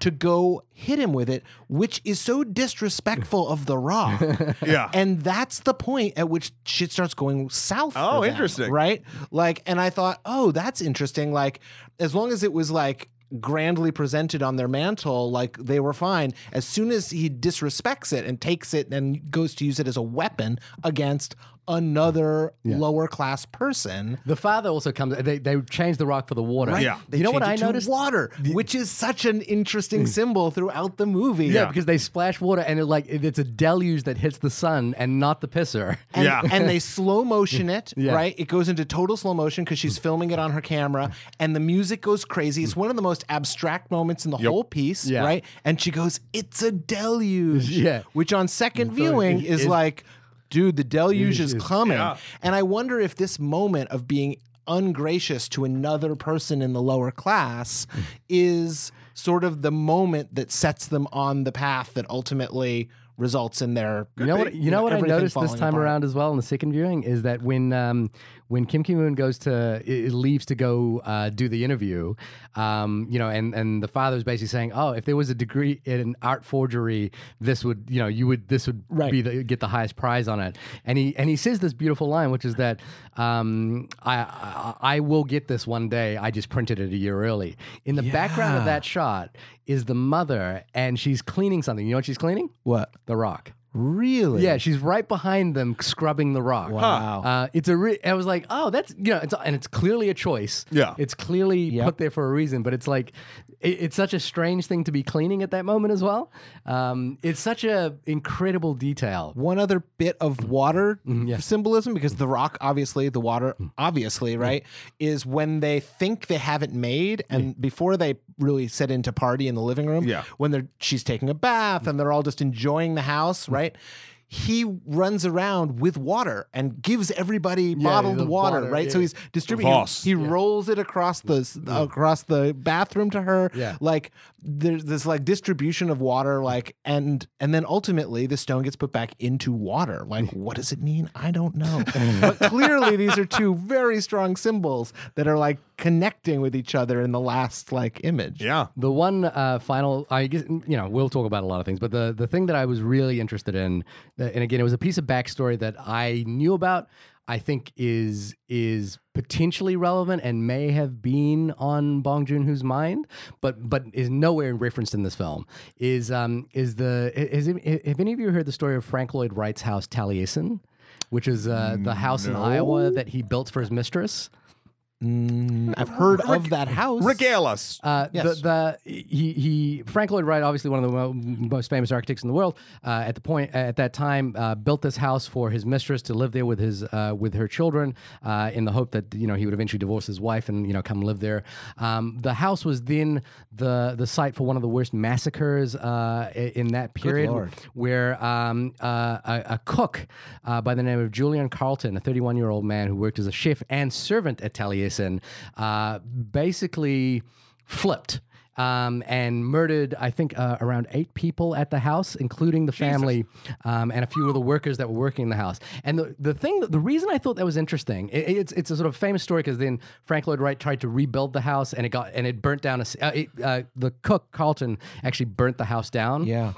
to go hit him with it, which is so disrespectful of the rock. Yeah. And that's the point at which shit starts going south. for Oh, them, interesting. Right? Like, and I thought, oh, that's interesting. Like, as long as it was like grandly presented on their mantel, like they were fine. As soon as he disrespects it and takes it and goes to use it as a weapon against another lower class person. The father also comes. They they change the rock for the water. Right? Yeah. They you know what change I it to noticed? Water, which is such an interesting mm. symbol throughout the movie. Yeah, because they splash water and it like it- it's a deluge that hits the son and not the pisser. And, Yeah. and they slow motion it, Yeah. right? It goes into total slow motion because she's filming it on her camera, and the music goes crazy. It's one of the most abstract moments in the whole piece, Yeah. right? And she goes, "It's a deluge," Yeah. which on second viewing it is is- like, dude, the deluge is is- coming. Yeah. And I wonder if this moment of being ungracious to another person in the lower class is sort of the moment that sets them on the path that ultimately results in their You know what? You know what I everything noticed this time apart. around as well in the second viewing is that when um, when Kim Ki Moon goes to i- leaves to go uh, do the interview, um, you know, and and the father's basically saying, oh, if there was a degree in art forgery, this would you know you would this would Right. be the, get the highest prize on it. And he and he says this beautiful line, which is that um, I, I I will get this one day. I just printed it a year early. In the background of that shot is the mother, and she's cleaning something. You know what she's cleaning? What? The rock. Really? Yeah, she's right behind them, scrubbing the rock. Wow. Uh, it's a. Re- I was like, oh, that's you know, it's and it's clearly a choice. Yeah. it's clearly Yep. put there for a reason. But it's like, it, it's such a strange thing to be cleaning at that moment as well. Um, it's such a incredible detail. One other bit of mm. water mm, yeah. symbolism, because the rock, obviously, the water, mm. obviously, right, is when they think they have it made, and before they really set into party in the living room, Yeah. when they're she's taking a bath and they're all just enjoying the house, right? He runs around with water and gives everybody bottled the water, water, right? So he's distributing. Voss. He rolls it across the mm. across the bathroom to her. Yeah. Like there's this like distribution of water, like and and then ultimately the stone gets put back into water. Like what does it mean? I don't know. but clearly these are two very strong symbols that are like connecting with each other in the last like image. Yeah. The one uh, final, I guess, you know, we'll talk about a lot of things, but the the thing that I was really interested in, uh, and again, it was a piece of backstory that I knew about. I think is is potentially relevant and may have been on Bong Joon Ho's mind, but but is nowhere referenced in this film. Is um is the is it, have any of you heard the story of Frank Lloyd Wright's house Taliesin, which is uh, the house in Iowa that he built for his mistress? Mm, I've heard of that house. Regale us. Uh, Yes. the, the he he Frank Lloyd Wright, obviously one of the mo- most famous architects in the world, uh, at the point at that time uh, built this house for his mistress to live there with his uh, with her children, uh, in the hope that you know he would eventually divorce his wife and you know come live there. Um, the house was then the the site for one of the worst massacres uh, in that period, where um, uh, a, a cook uh, by the name of Julian Carlton, a 31 year old man who worked as a chef and servant at Taliesin, uh, basically flipped. Um, and murdered, I think, uh, around eight people at the house, including the family um, and a few of the workers that were working in the house. And the, the thing, that, the reason I thought that was interesting, it, it's it's a sort of famous story because then Frank Lloyd Wright tried to rebuild the house and it got and it burnt down. A, uh, it, uh, the cook Carlton actually burnt the house down. Yeah.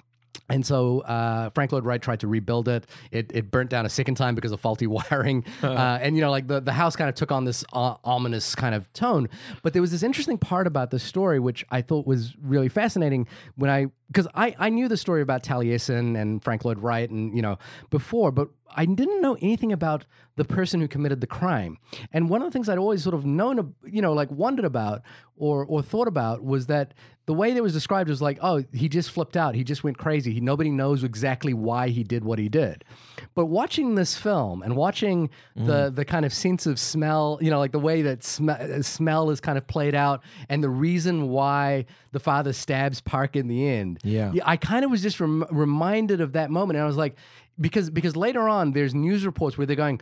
And so uh, Frank Lloyd Wright tried to rebuild it. It, it burnt down a second time because of faulty wiring. Uh, and, you know, like the, the house kind of took on this uh, ominous kind of tone. But there was this interesting part about the story, which I thought was really fascinating when I, because I, I knew the story about Taliesin and Frank Lloyd Wright and, you know, before, but I didn't know anything about the person who committed the crime. And one of the things I'd always sort of known, you know, like wondered about or, or thought about was that the way that was described was like, oh, he just flipped out. He just went crazy. He, nobody knows exactly why he did what he did. But watching this film and watching the the kind of sense of smell, you know, like the way that sm- uh, smell is kind of played out, and the reason why the father stabs Park in the end. Yeah. I kind of was just rem- reminded of that moment, and I was like, because because later on there's news reports where they're going.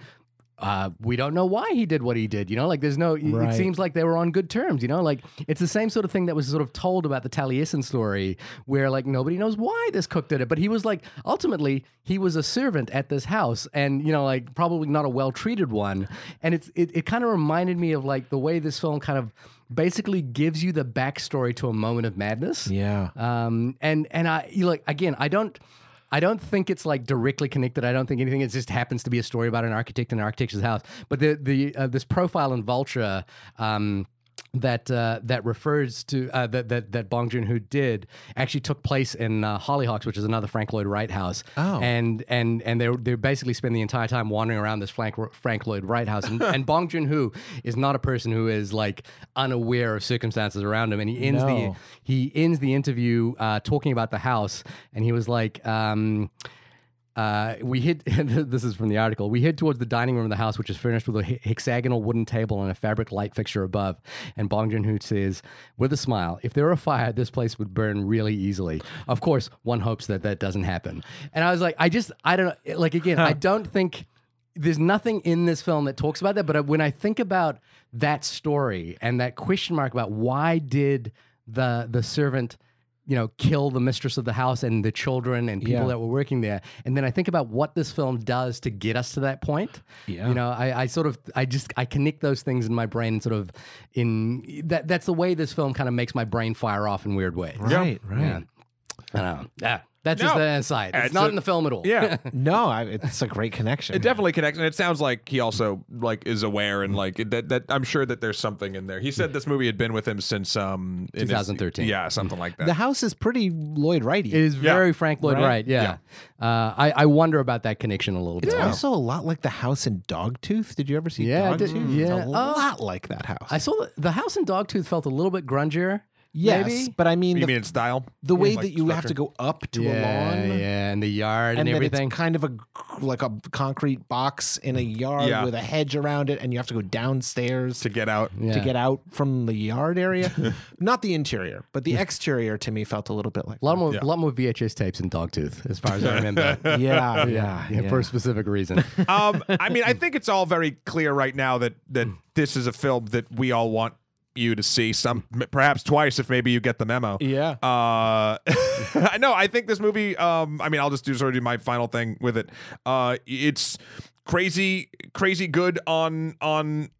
Uh, we don't know why he did what he did. You know, like there's no. it- Right. It seems like they were on good terms. You know, like it's the same sort of thing that was sort of told about the Taliesin story, where like nobody knows why this cook did it, but he was like ultimately he was a servant at this house, and you know, like probably not a well treated one. And it's it, it kind of reminded me of like the way this film kind of basically gives you the backstory to a moment of madness. Yeah. Um, and and I you like again, I don't. I don't think it's like directly connected. I don't think anything. It just happens to be a story about an architect and an architect's house. But the the uh, this profile in Vulture um, that uh, that refers to uh, that that that Bong Joon Ho did actually took place in uh, Hollyhocks, which is another Frank Lloyd Wright house. Oh. and and and they they basically spend the entire time wandering around this Frank Frank Lloyd Wright house. And, and Bong Joon Ho is not a person who is like unaware of circumstances around him, and he ends the he ends the interview uh, talking about the house, and he was like. Um, uh, we hid. this is from the article. We hid towards the dining room of the house, which is furnished with a hexagonal wooden table and a fabric light fixture above. And Bong Joon Ho says, with a smile, "If there were a fire, this place would burn really easily." Of course, one hopes that that doesn't happen. And I was like, I just, I don't know. Like again, I don't think there's nothing in this film that talks about that. But when I think about that story and that question mark about why did the the servant you know, kill the mistress of the house and the children and people Yeah. that were working there. And then I think about what this film does to get us to that point. Yeah. You know, I, I sort of, I just, I connect those things in my brain and sort of in that, that's the way this film kind of makes my brain fire off in weird ways. Right, right. Yeah. I don't know. Yeah. That's just No. the aside. It's, It's not a- in the film at all. Yeah. No, I, it's a great connection. It definitely connects, and it sounds like he also like is aware and like that. That I'm sure that there's something in there. He said this movie had been with him since um in his- 2013. yeah, something like that. the house is pretty Lloyd Wrighty. It is Yeah. very Frank Lloyd Right? Wright. Yeah. Uh, I, I wonder about that connection a little bit. It's also a lot like the house in Dogtooth. Did you ever see Yeah, Dogtooth? yeah. It's a lot like that house. I saw the, the house in Dogtooth felt a little bit grungier. Yes, maybe? but I mean You the, mean in style? the way Like that you have to go up to yeah, a lawn. yeah, and the yard and, And everything. it's kind of a like a concrete box in a yard Yeah. with a hedge around it, and you have to go downstairs to get out. yeah. to get out from the yard area. Not the interior, but the exterior to me felt a little bit like a lot more, Yeah. lot more VHS tapes in Dogtooth, as far as I remember. that. Yeah, yeah, yeah, for a specific reason. um, I mean, I think it's all very clear right now that that this is a film that we all want you to see some perhaps twice if maybe you get the memo. yeah. Uh, I know. I think this movie. Um, I mean, I'll just do sort of do my final thing with it. Uh, it's crazy, crazy good on on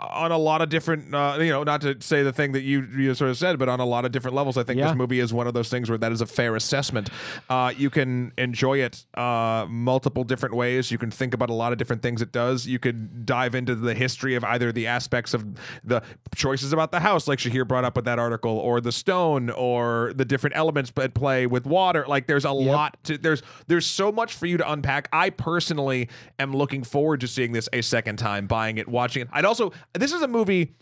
on a lot of different. Uh, you know, not to say the thing that you you sort of said, but on a lot of different levels. I think Yeah. this movie is one of those things where that is a fair assessment. Uh, you can enjoy it uh, multiple different ways. You can think about a lot of different things it does. You could dive into the history of either the aspects of the choices about the house, like Shahir brought up with that article, or the stone, or the different elements at play with water. Like there's a lot to there's there's so much for you to unpack. I personally am looking forward to seeing this a second time, buying it, watching it. I'd also this is a movie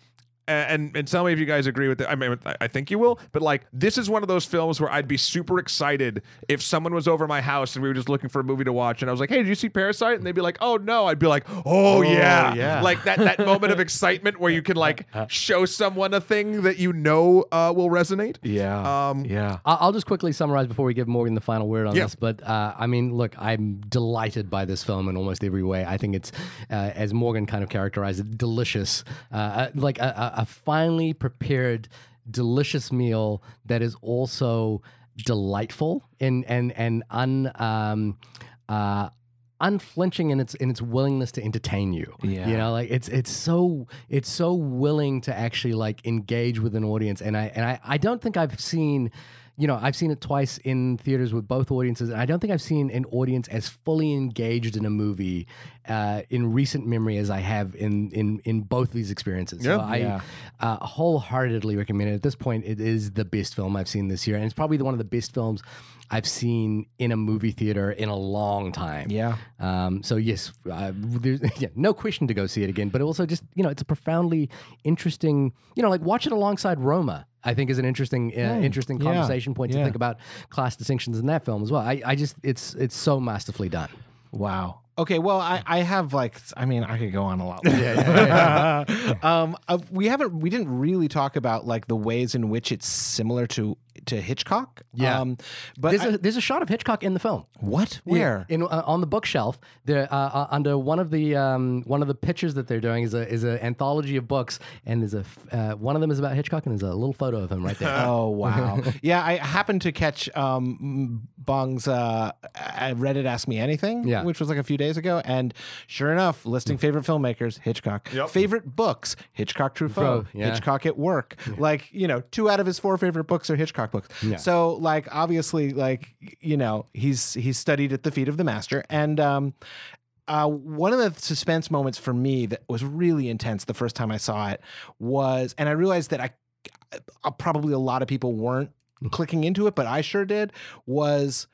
and and tell me if you guys agree with it. I mean, I- I think you will. But like, this is one of those films where I'd be super excited if someone was over my house and we were just looking for a movie to watch, and I was like, "Hey, did you see Parasite?" And they'd be like, "Oh no." I'd be like, "Oh, yeah. yeah. like that that moment of excitement where you can like show someone a thing that you know uh, will resonate. yeah. Um, yeah. I'll I'll just quickly summarize before we give Morgan the final word on Yeah. this. But uh, I mean, look, I'm delighted by this film in almost every way. I think it's, uh, as Morgan kind of characterized it, delicious, uh, uh, like a, a a finely prepared, delicious meal that is also delightful and and and un. Um, uh, unflinching in its in its willingness to entertain you. Yeah. You know, like it's it's so it's so willing to actually like engage with an audience. And I and I, I don't think I've seen you know, I've seen it twice in theaters with both audiences, and I don't think I've seen an audience as fully engaged in a movie uh, in recent memory as I have in in in both these experiences. So Yeah. I Yeah. uh, wholeheartedly recommend it. At this point, it is the best film I've seen this year, and it's probably the, one of the best films I've seen in a movie theater in a long time. Yeah. Um, so yes, uh, there's yeah, no question to go see it again. But also just you know, it's a profoundly interesting. You know, like watch it alongside Roma. I think is an interesting, uh, interesting yeah, conversation point to yeah. think about class distinctions in that film as well. I, I just it's it's so masterfully done. Wow. Okay, well, I, I have like, I mean, I could go on a lot. Yeah, um, uh, we haven't, we didn't really talk about like the ways in which it's similar to to Hitchcock. Yeah. Um, but There's I- a there's a shot of Hitchcock in the film. what? Yeah, Where? in uh, on the bookshelf there uh, uh, under one of the um, one of the pictures that they're doing is a is an anthology of books and there's a f- uh, one of them is about Hitchcock and there's a little photo of him right there. Oh wow! yeah, I happened to catch um, Bong's uh, Reddit Ask Me Anything, Yeah. which was like a few days ago, and sure enough, listing favorite filmmakers: Hitchcock. Yep. Favorite books: Hitchcock, Truffaut, yeah. Hitchcock at Work. Like you know, two out of his four favorite books are Hitchcock books. So like obviously, like you know, he's he's studied at the feet of the master, and um, uh, one of the suspense moments for me that was really intense the first time I saw it was, and I realized that I uh, probably a lot of people weren't clicking into it, but I sure did, was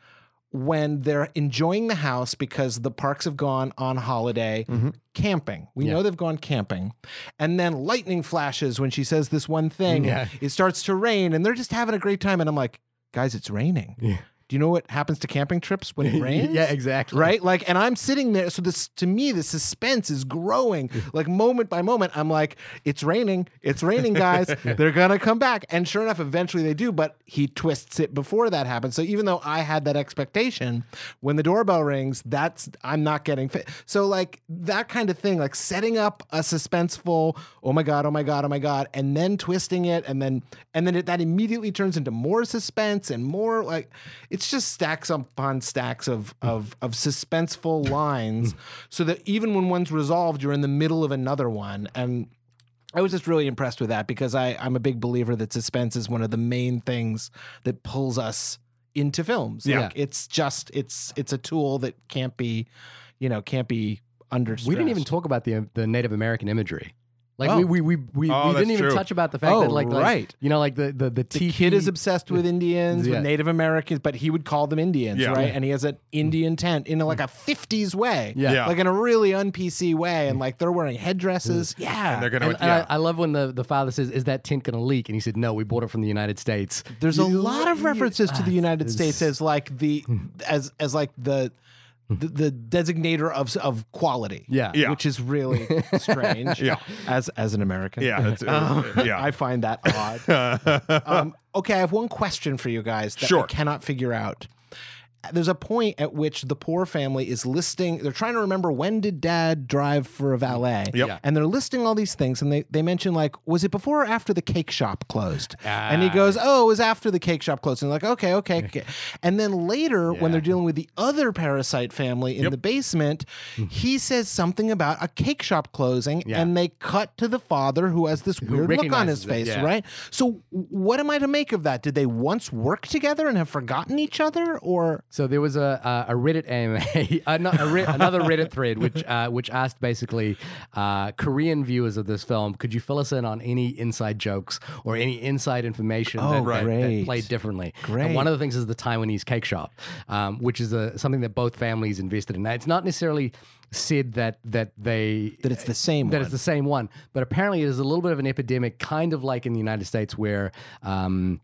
when they're enjoying the house because the parks have gone on holiday mm-hmm. camping. We know they've gone camping. And then lightning flashes when she says this one thing. Yeah. It starts to rain and they're just having a great time. And I'm like, guys, it's raining. Yeah. Do you know what happens to camping trips when it rains? yeah, exactly. Right? Like, and I'm sitting there. So this, to me, the suspense is growing. Like moment by moment, I'm like, it's raining. It's raining, guys. They're gonna come back. And sure enough, eventually they do. But he twists it before that happens. So even though I had that expectation, when the doorbell rings, that's I'm not getting fit. So like that kind of thing, like setting up a suspenseful, oh my god, oh my god, oh my god, and then twisting it, and then and then it, that immediately turns into more suspense and more like it's just stacks upon stacks of of of suspenseful lines, so that even when one's resolved, you're in the middle of another one, and I was just really impressed with that because I I'm a big believer that suspense is one of the main things that pulls us into films. Yeah. Like it's just it's it's a tool that can't be, you know, can't be under. We didn't even talk about the the Native American imagery. Like Oh. we we we, we, Oh, we that's didn't even true. touch about the fact Oh, that like, like, right. you know like the the the, The kid is obsessed with Indians, Yeah. with Native Americans, but he would call them Indians, Yeah. right? And he has an Indian tent in like a 50s way. Yeah. Yeah. Like in a really un PC way. And like they're wearing headdresses. Yeah. And they're gonna And, and yeah. I, I love when the, the father says, "Is that tent going to leak?" And he said, "No, we bought it from the United States." There's a lot of you- references to the United this- States as like the as as like the the, the designator of of quality. Yeah. Yeah. Which is really strange. Yeah. As as an American. yeah, it's, uh, yeah. I find that odd. um, okay, I have one question for you guys that I Sure. cannot figure out. There's a point at which the poor family is listing, they're trying to remember when did dad drive for a valet? Yep. Yeah. And they're listing all these things, and they, they mention, like, was it before or after the cake shop closed? and he Ah. goes, oh, it was after the cake shop closed. And they're like, okay, okay, okay. And then later, when they're dealing with the other parasite family in the basement, he says something about a cake shop closing, Yeah. and they cut to the father who has this weird look on his face, yeah. right? So, what am I to make of that? Did they once work together and have forgotten each other, or So there was a a, a Reddit AMA, Re- another Reddit thread which uh, which asked basically uh, Korean viewers of this film, could you fill us in on any inside jokes or any inside information Oh, that, that- that played differently? Great. And one of the things is the Taiwanese cake shop, um, which is a, something that both families invested in. Now, it's not necessarily said that that they that it's the same that one? it's the same one. But apparently, it is a little bit of an epidemic, kind of like in the United States, where um,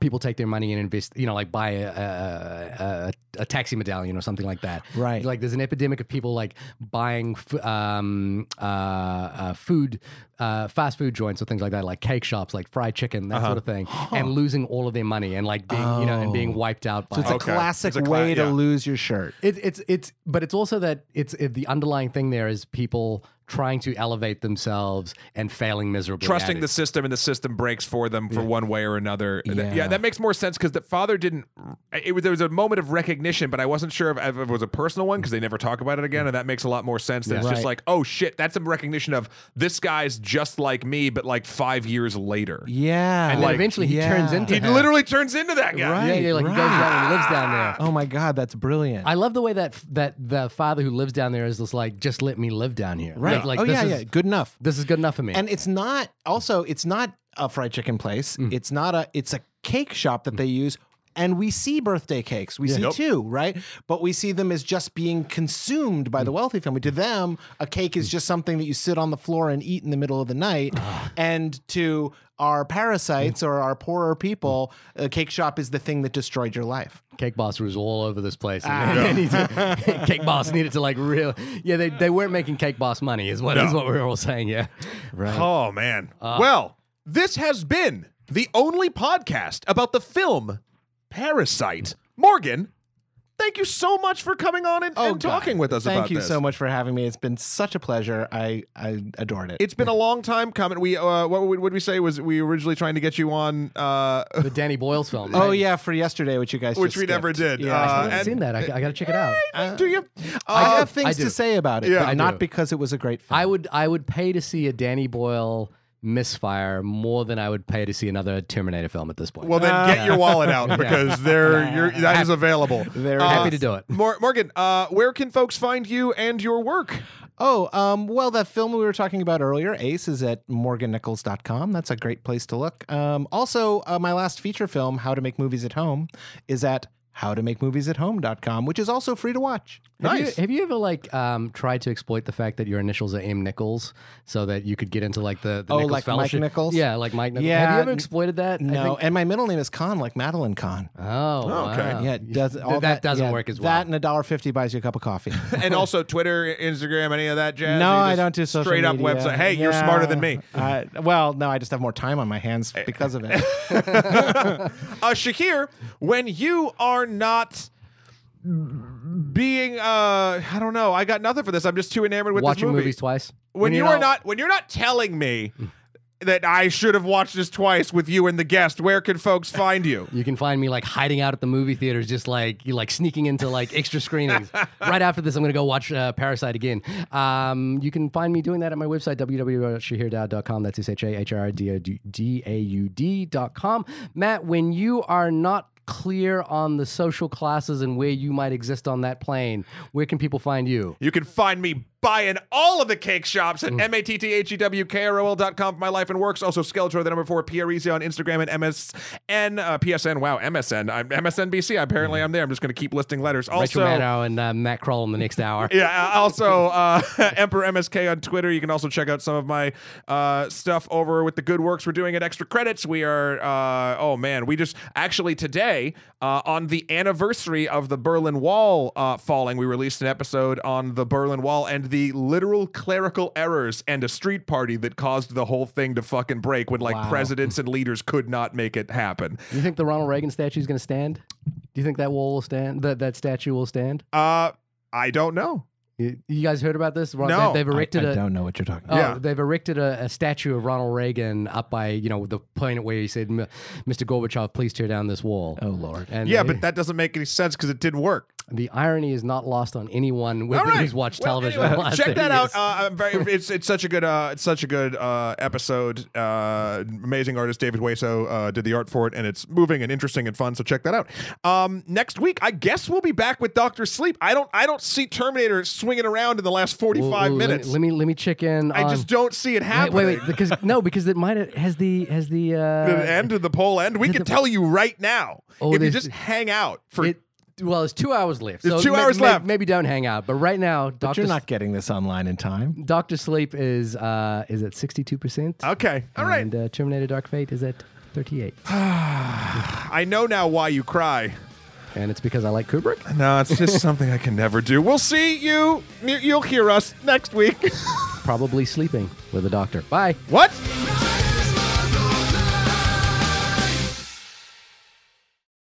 people take their money and invest, you know, like buy a, a, a, a taxi medallion or something like that. Right. Like there's an epidemic of people like buying f- um, uh, uh, food, uh, fast food joints or things like that, like cake shops, like fried chicken, that Uh-huh. sort of thing, and losing all of their money and like being, you know, and being wiped out by Oh. so it's a Okay. classic It's a cla- way to yeah. lose your shirt? it, it's it's but it's also that it's it, the underlying thing there is people trying to elevate themselves and failing miserably. trusting at the system and the system breaks for them for one way or another. Yeah, Yeah. that makes more sense because the father didn't. It was there was a moment of recognition, but I wasn't sure if, if it was a personal one because they never talk about it again, and that makes a lot more sense. Than it's just like, oh shit, that's a recognition of this guy's just like me, but like five years later. Yeah. and then like- eventually he yeah. turns into He him. literally turns into that guy. Right. yeah, yeah, like he goes down and lives down there. Oh my God, that's brilliant. I love the way that that the father who lives down there is just like, just let me live down here. right. Like, like oh this yeah, is, yeah. Good enough. This is good enough for me. And it's not also it's not a fried chicken place. Mm. It's not a it's a cake shop that they use. And we see birthday cakes. We see Yep. two, right? But we see them as just being consumed by Mm. the wealthy family. To them, a cake is just something that you sit on the floor and eat in the middle of the night. Ah. and to our Mm. parasites or our poorer people, a cake shop is the thing that destroyed your life. Cake Boss was all over this place. Ah. And to- Cake Boss needed to like real. Yeah, they, they weren't making Cake Boss money, is what is No. what we are all saying. Yeah. Right. Oh man. well, this has been the only podcast about the film Parasite. Morgan, thank you so much for coming on and, and Oh, God. talking with us Thank about you this. so much for having me. It's been such a pleasure. I I adored it. It's been a long time coming. We uh, what would would we say was we were originally trying to get you on, uh, The Danny Boyle's film. oh yeah, for yesterday, which you guys which just we never did. Yeah. I Uh, haven't seen that. I, I got to check it out. do you? I Uh, have things I to say about it, Yeah. but not because it was a great film. I would I would pay to see a Danny Boyle misfire more than I would pay to see another Terminator film at this point. well, then get your wallet out because there you're, that is available. Very Uh, happy to do it. Morgan, uh, where can folks find you and your work? Oh, um, well, that film we were talking about earlier, Ace, is at morgannichols.com. That's a great place to look. Um, also, uh, my last feature film, How to Make Movies at Home, is at howtomakemoviesat-home.com, which is also free to watch. Have you, Nice. have you ever like um, tried to exploit the fact that your initials are M Nichols so that you could get into like the, the Oh, Nichols like Mike Nichols? Yeah, like Mike Nichols. Yeah, Have you ever exploited that? No, think- and my middle name is Khan, like Madeline Kahn. oh, okay. wow. Yeah, does, all that, that, doesn't yeah, work as well. That and a dollar fifty buys you a cup of coffee. and also Twitter, Instagram, any of that jazz? No, I don't do social straight up website. Hey, you're smarter than me. Uh, well, no, I just have more time on my hands because of it. Uh, Shahir, when you are not being, uh, I don't know, I got nothing for this. I'm just too enamored with Watching this movie. movies twice. when, you you're not, when you're not telling me that I should have watched this twice with you and the guest, where can folks find you? You can find me like hiding out at the movie theaters, just like you like sneaking into like extra screenings. right after this, I'm gonna go watch uh, Parasite again. Um, you can find me doing that at my website www.shahirdaud.com. That's s h a h r d a u d.com. Matt, when you are not clear on the social classes and where you might exist on that plane, where can people find you? You can find me buying all of the cake shops at M-A-T-T-H-E-W-K-R-O-L dot com for my life and works. Also, Skeletor, the number four, Pierisi on Instagram and MSN, uh, PSN, wow, MSN. I'm MSNBC. Apparently, I'm there. I'm just going to keep listing letters. Rachel Also, Maddow and uh, Matt Krol in the next hour. yeah. uh, Also, uh, Emperor MSK on Twitter. You can also check out some of my uh, stuff over with the good works we're doing at Extra Credits. We are, uh, oh man, we just actually today uh, on the anniversary of the Berlin Wall uh, falling, we released an episode on the Berlin Wall and the literal clerical errors and a street party that caused the whole thing to fucking break when like Wow. presidents and leaders could not make it happen. You think the Ronald Reagan statue is going to stand? Do you think that wall will stand? That that statue will stand? Uh, I don't know. You, you guys heard about this? Ron- No. they, have I, erected I a. don't know what you're talking Oh, about. Yeah. they've erected a, a statue of Ronald Reagan up by you know the point where he said, "Mr. Gorbachev, please tear down this wall." Oh Lord. And Yeah, uh, but that doesn't make any sense because it didn't work. The irony is not lost on anyone with, right. who's watched Well, television. anyway, the check 30 that out. Uh, I'm very, it's it's such a good uh, it's such a good uh, episode. Uh, amazing artist David Waso uh, did the art for it, and it's moving and interesting and fun. So check that out. Um, next week, I guess we'll be back with Doctor Sleep. I don't I don't see Terminator swinging around in the last 45 Well, well, let me- minutes. Let me, let me check in. I on, just don't see it wait, happening. wait, wait, because no, because it might have has the has the uh, Did end? of the poll end? We can the- tell you right now. Oh, if you just hang out for It, well, it's two hours left. There's so two may- hours may- left. Maybe don't hang out. But right now, But Doctor you're not getting this online in time. Doctor Sleep is uh, is at sixty two percent. Okay. All right. And uh, Terminator Dark Fate is at thirty eight. I know now why you cry. and it's because I like Kubrick. No, it's just something I can never do. We'll see you. You'll hear us next week. Probably sleeping with a doctor. Bye. what?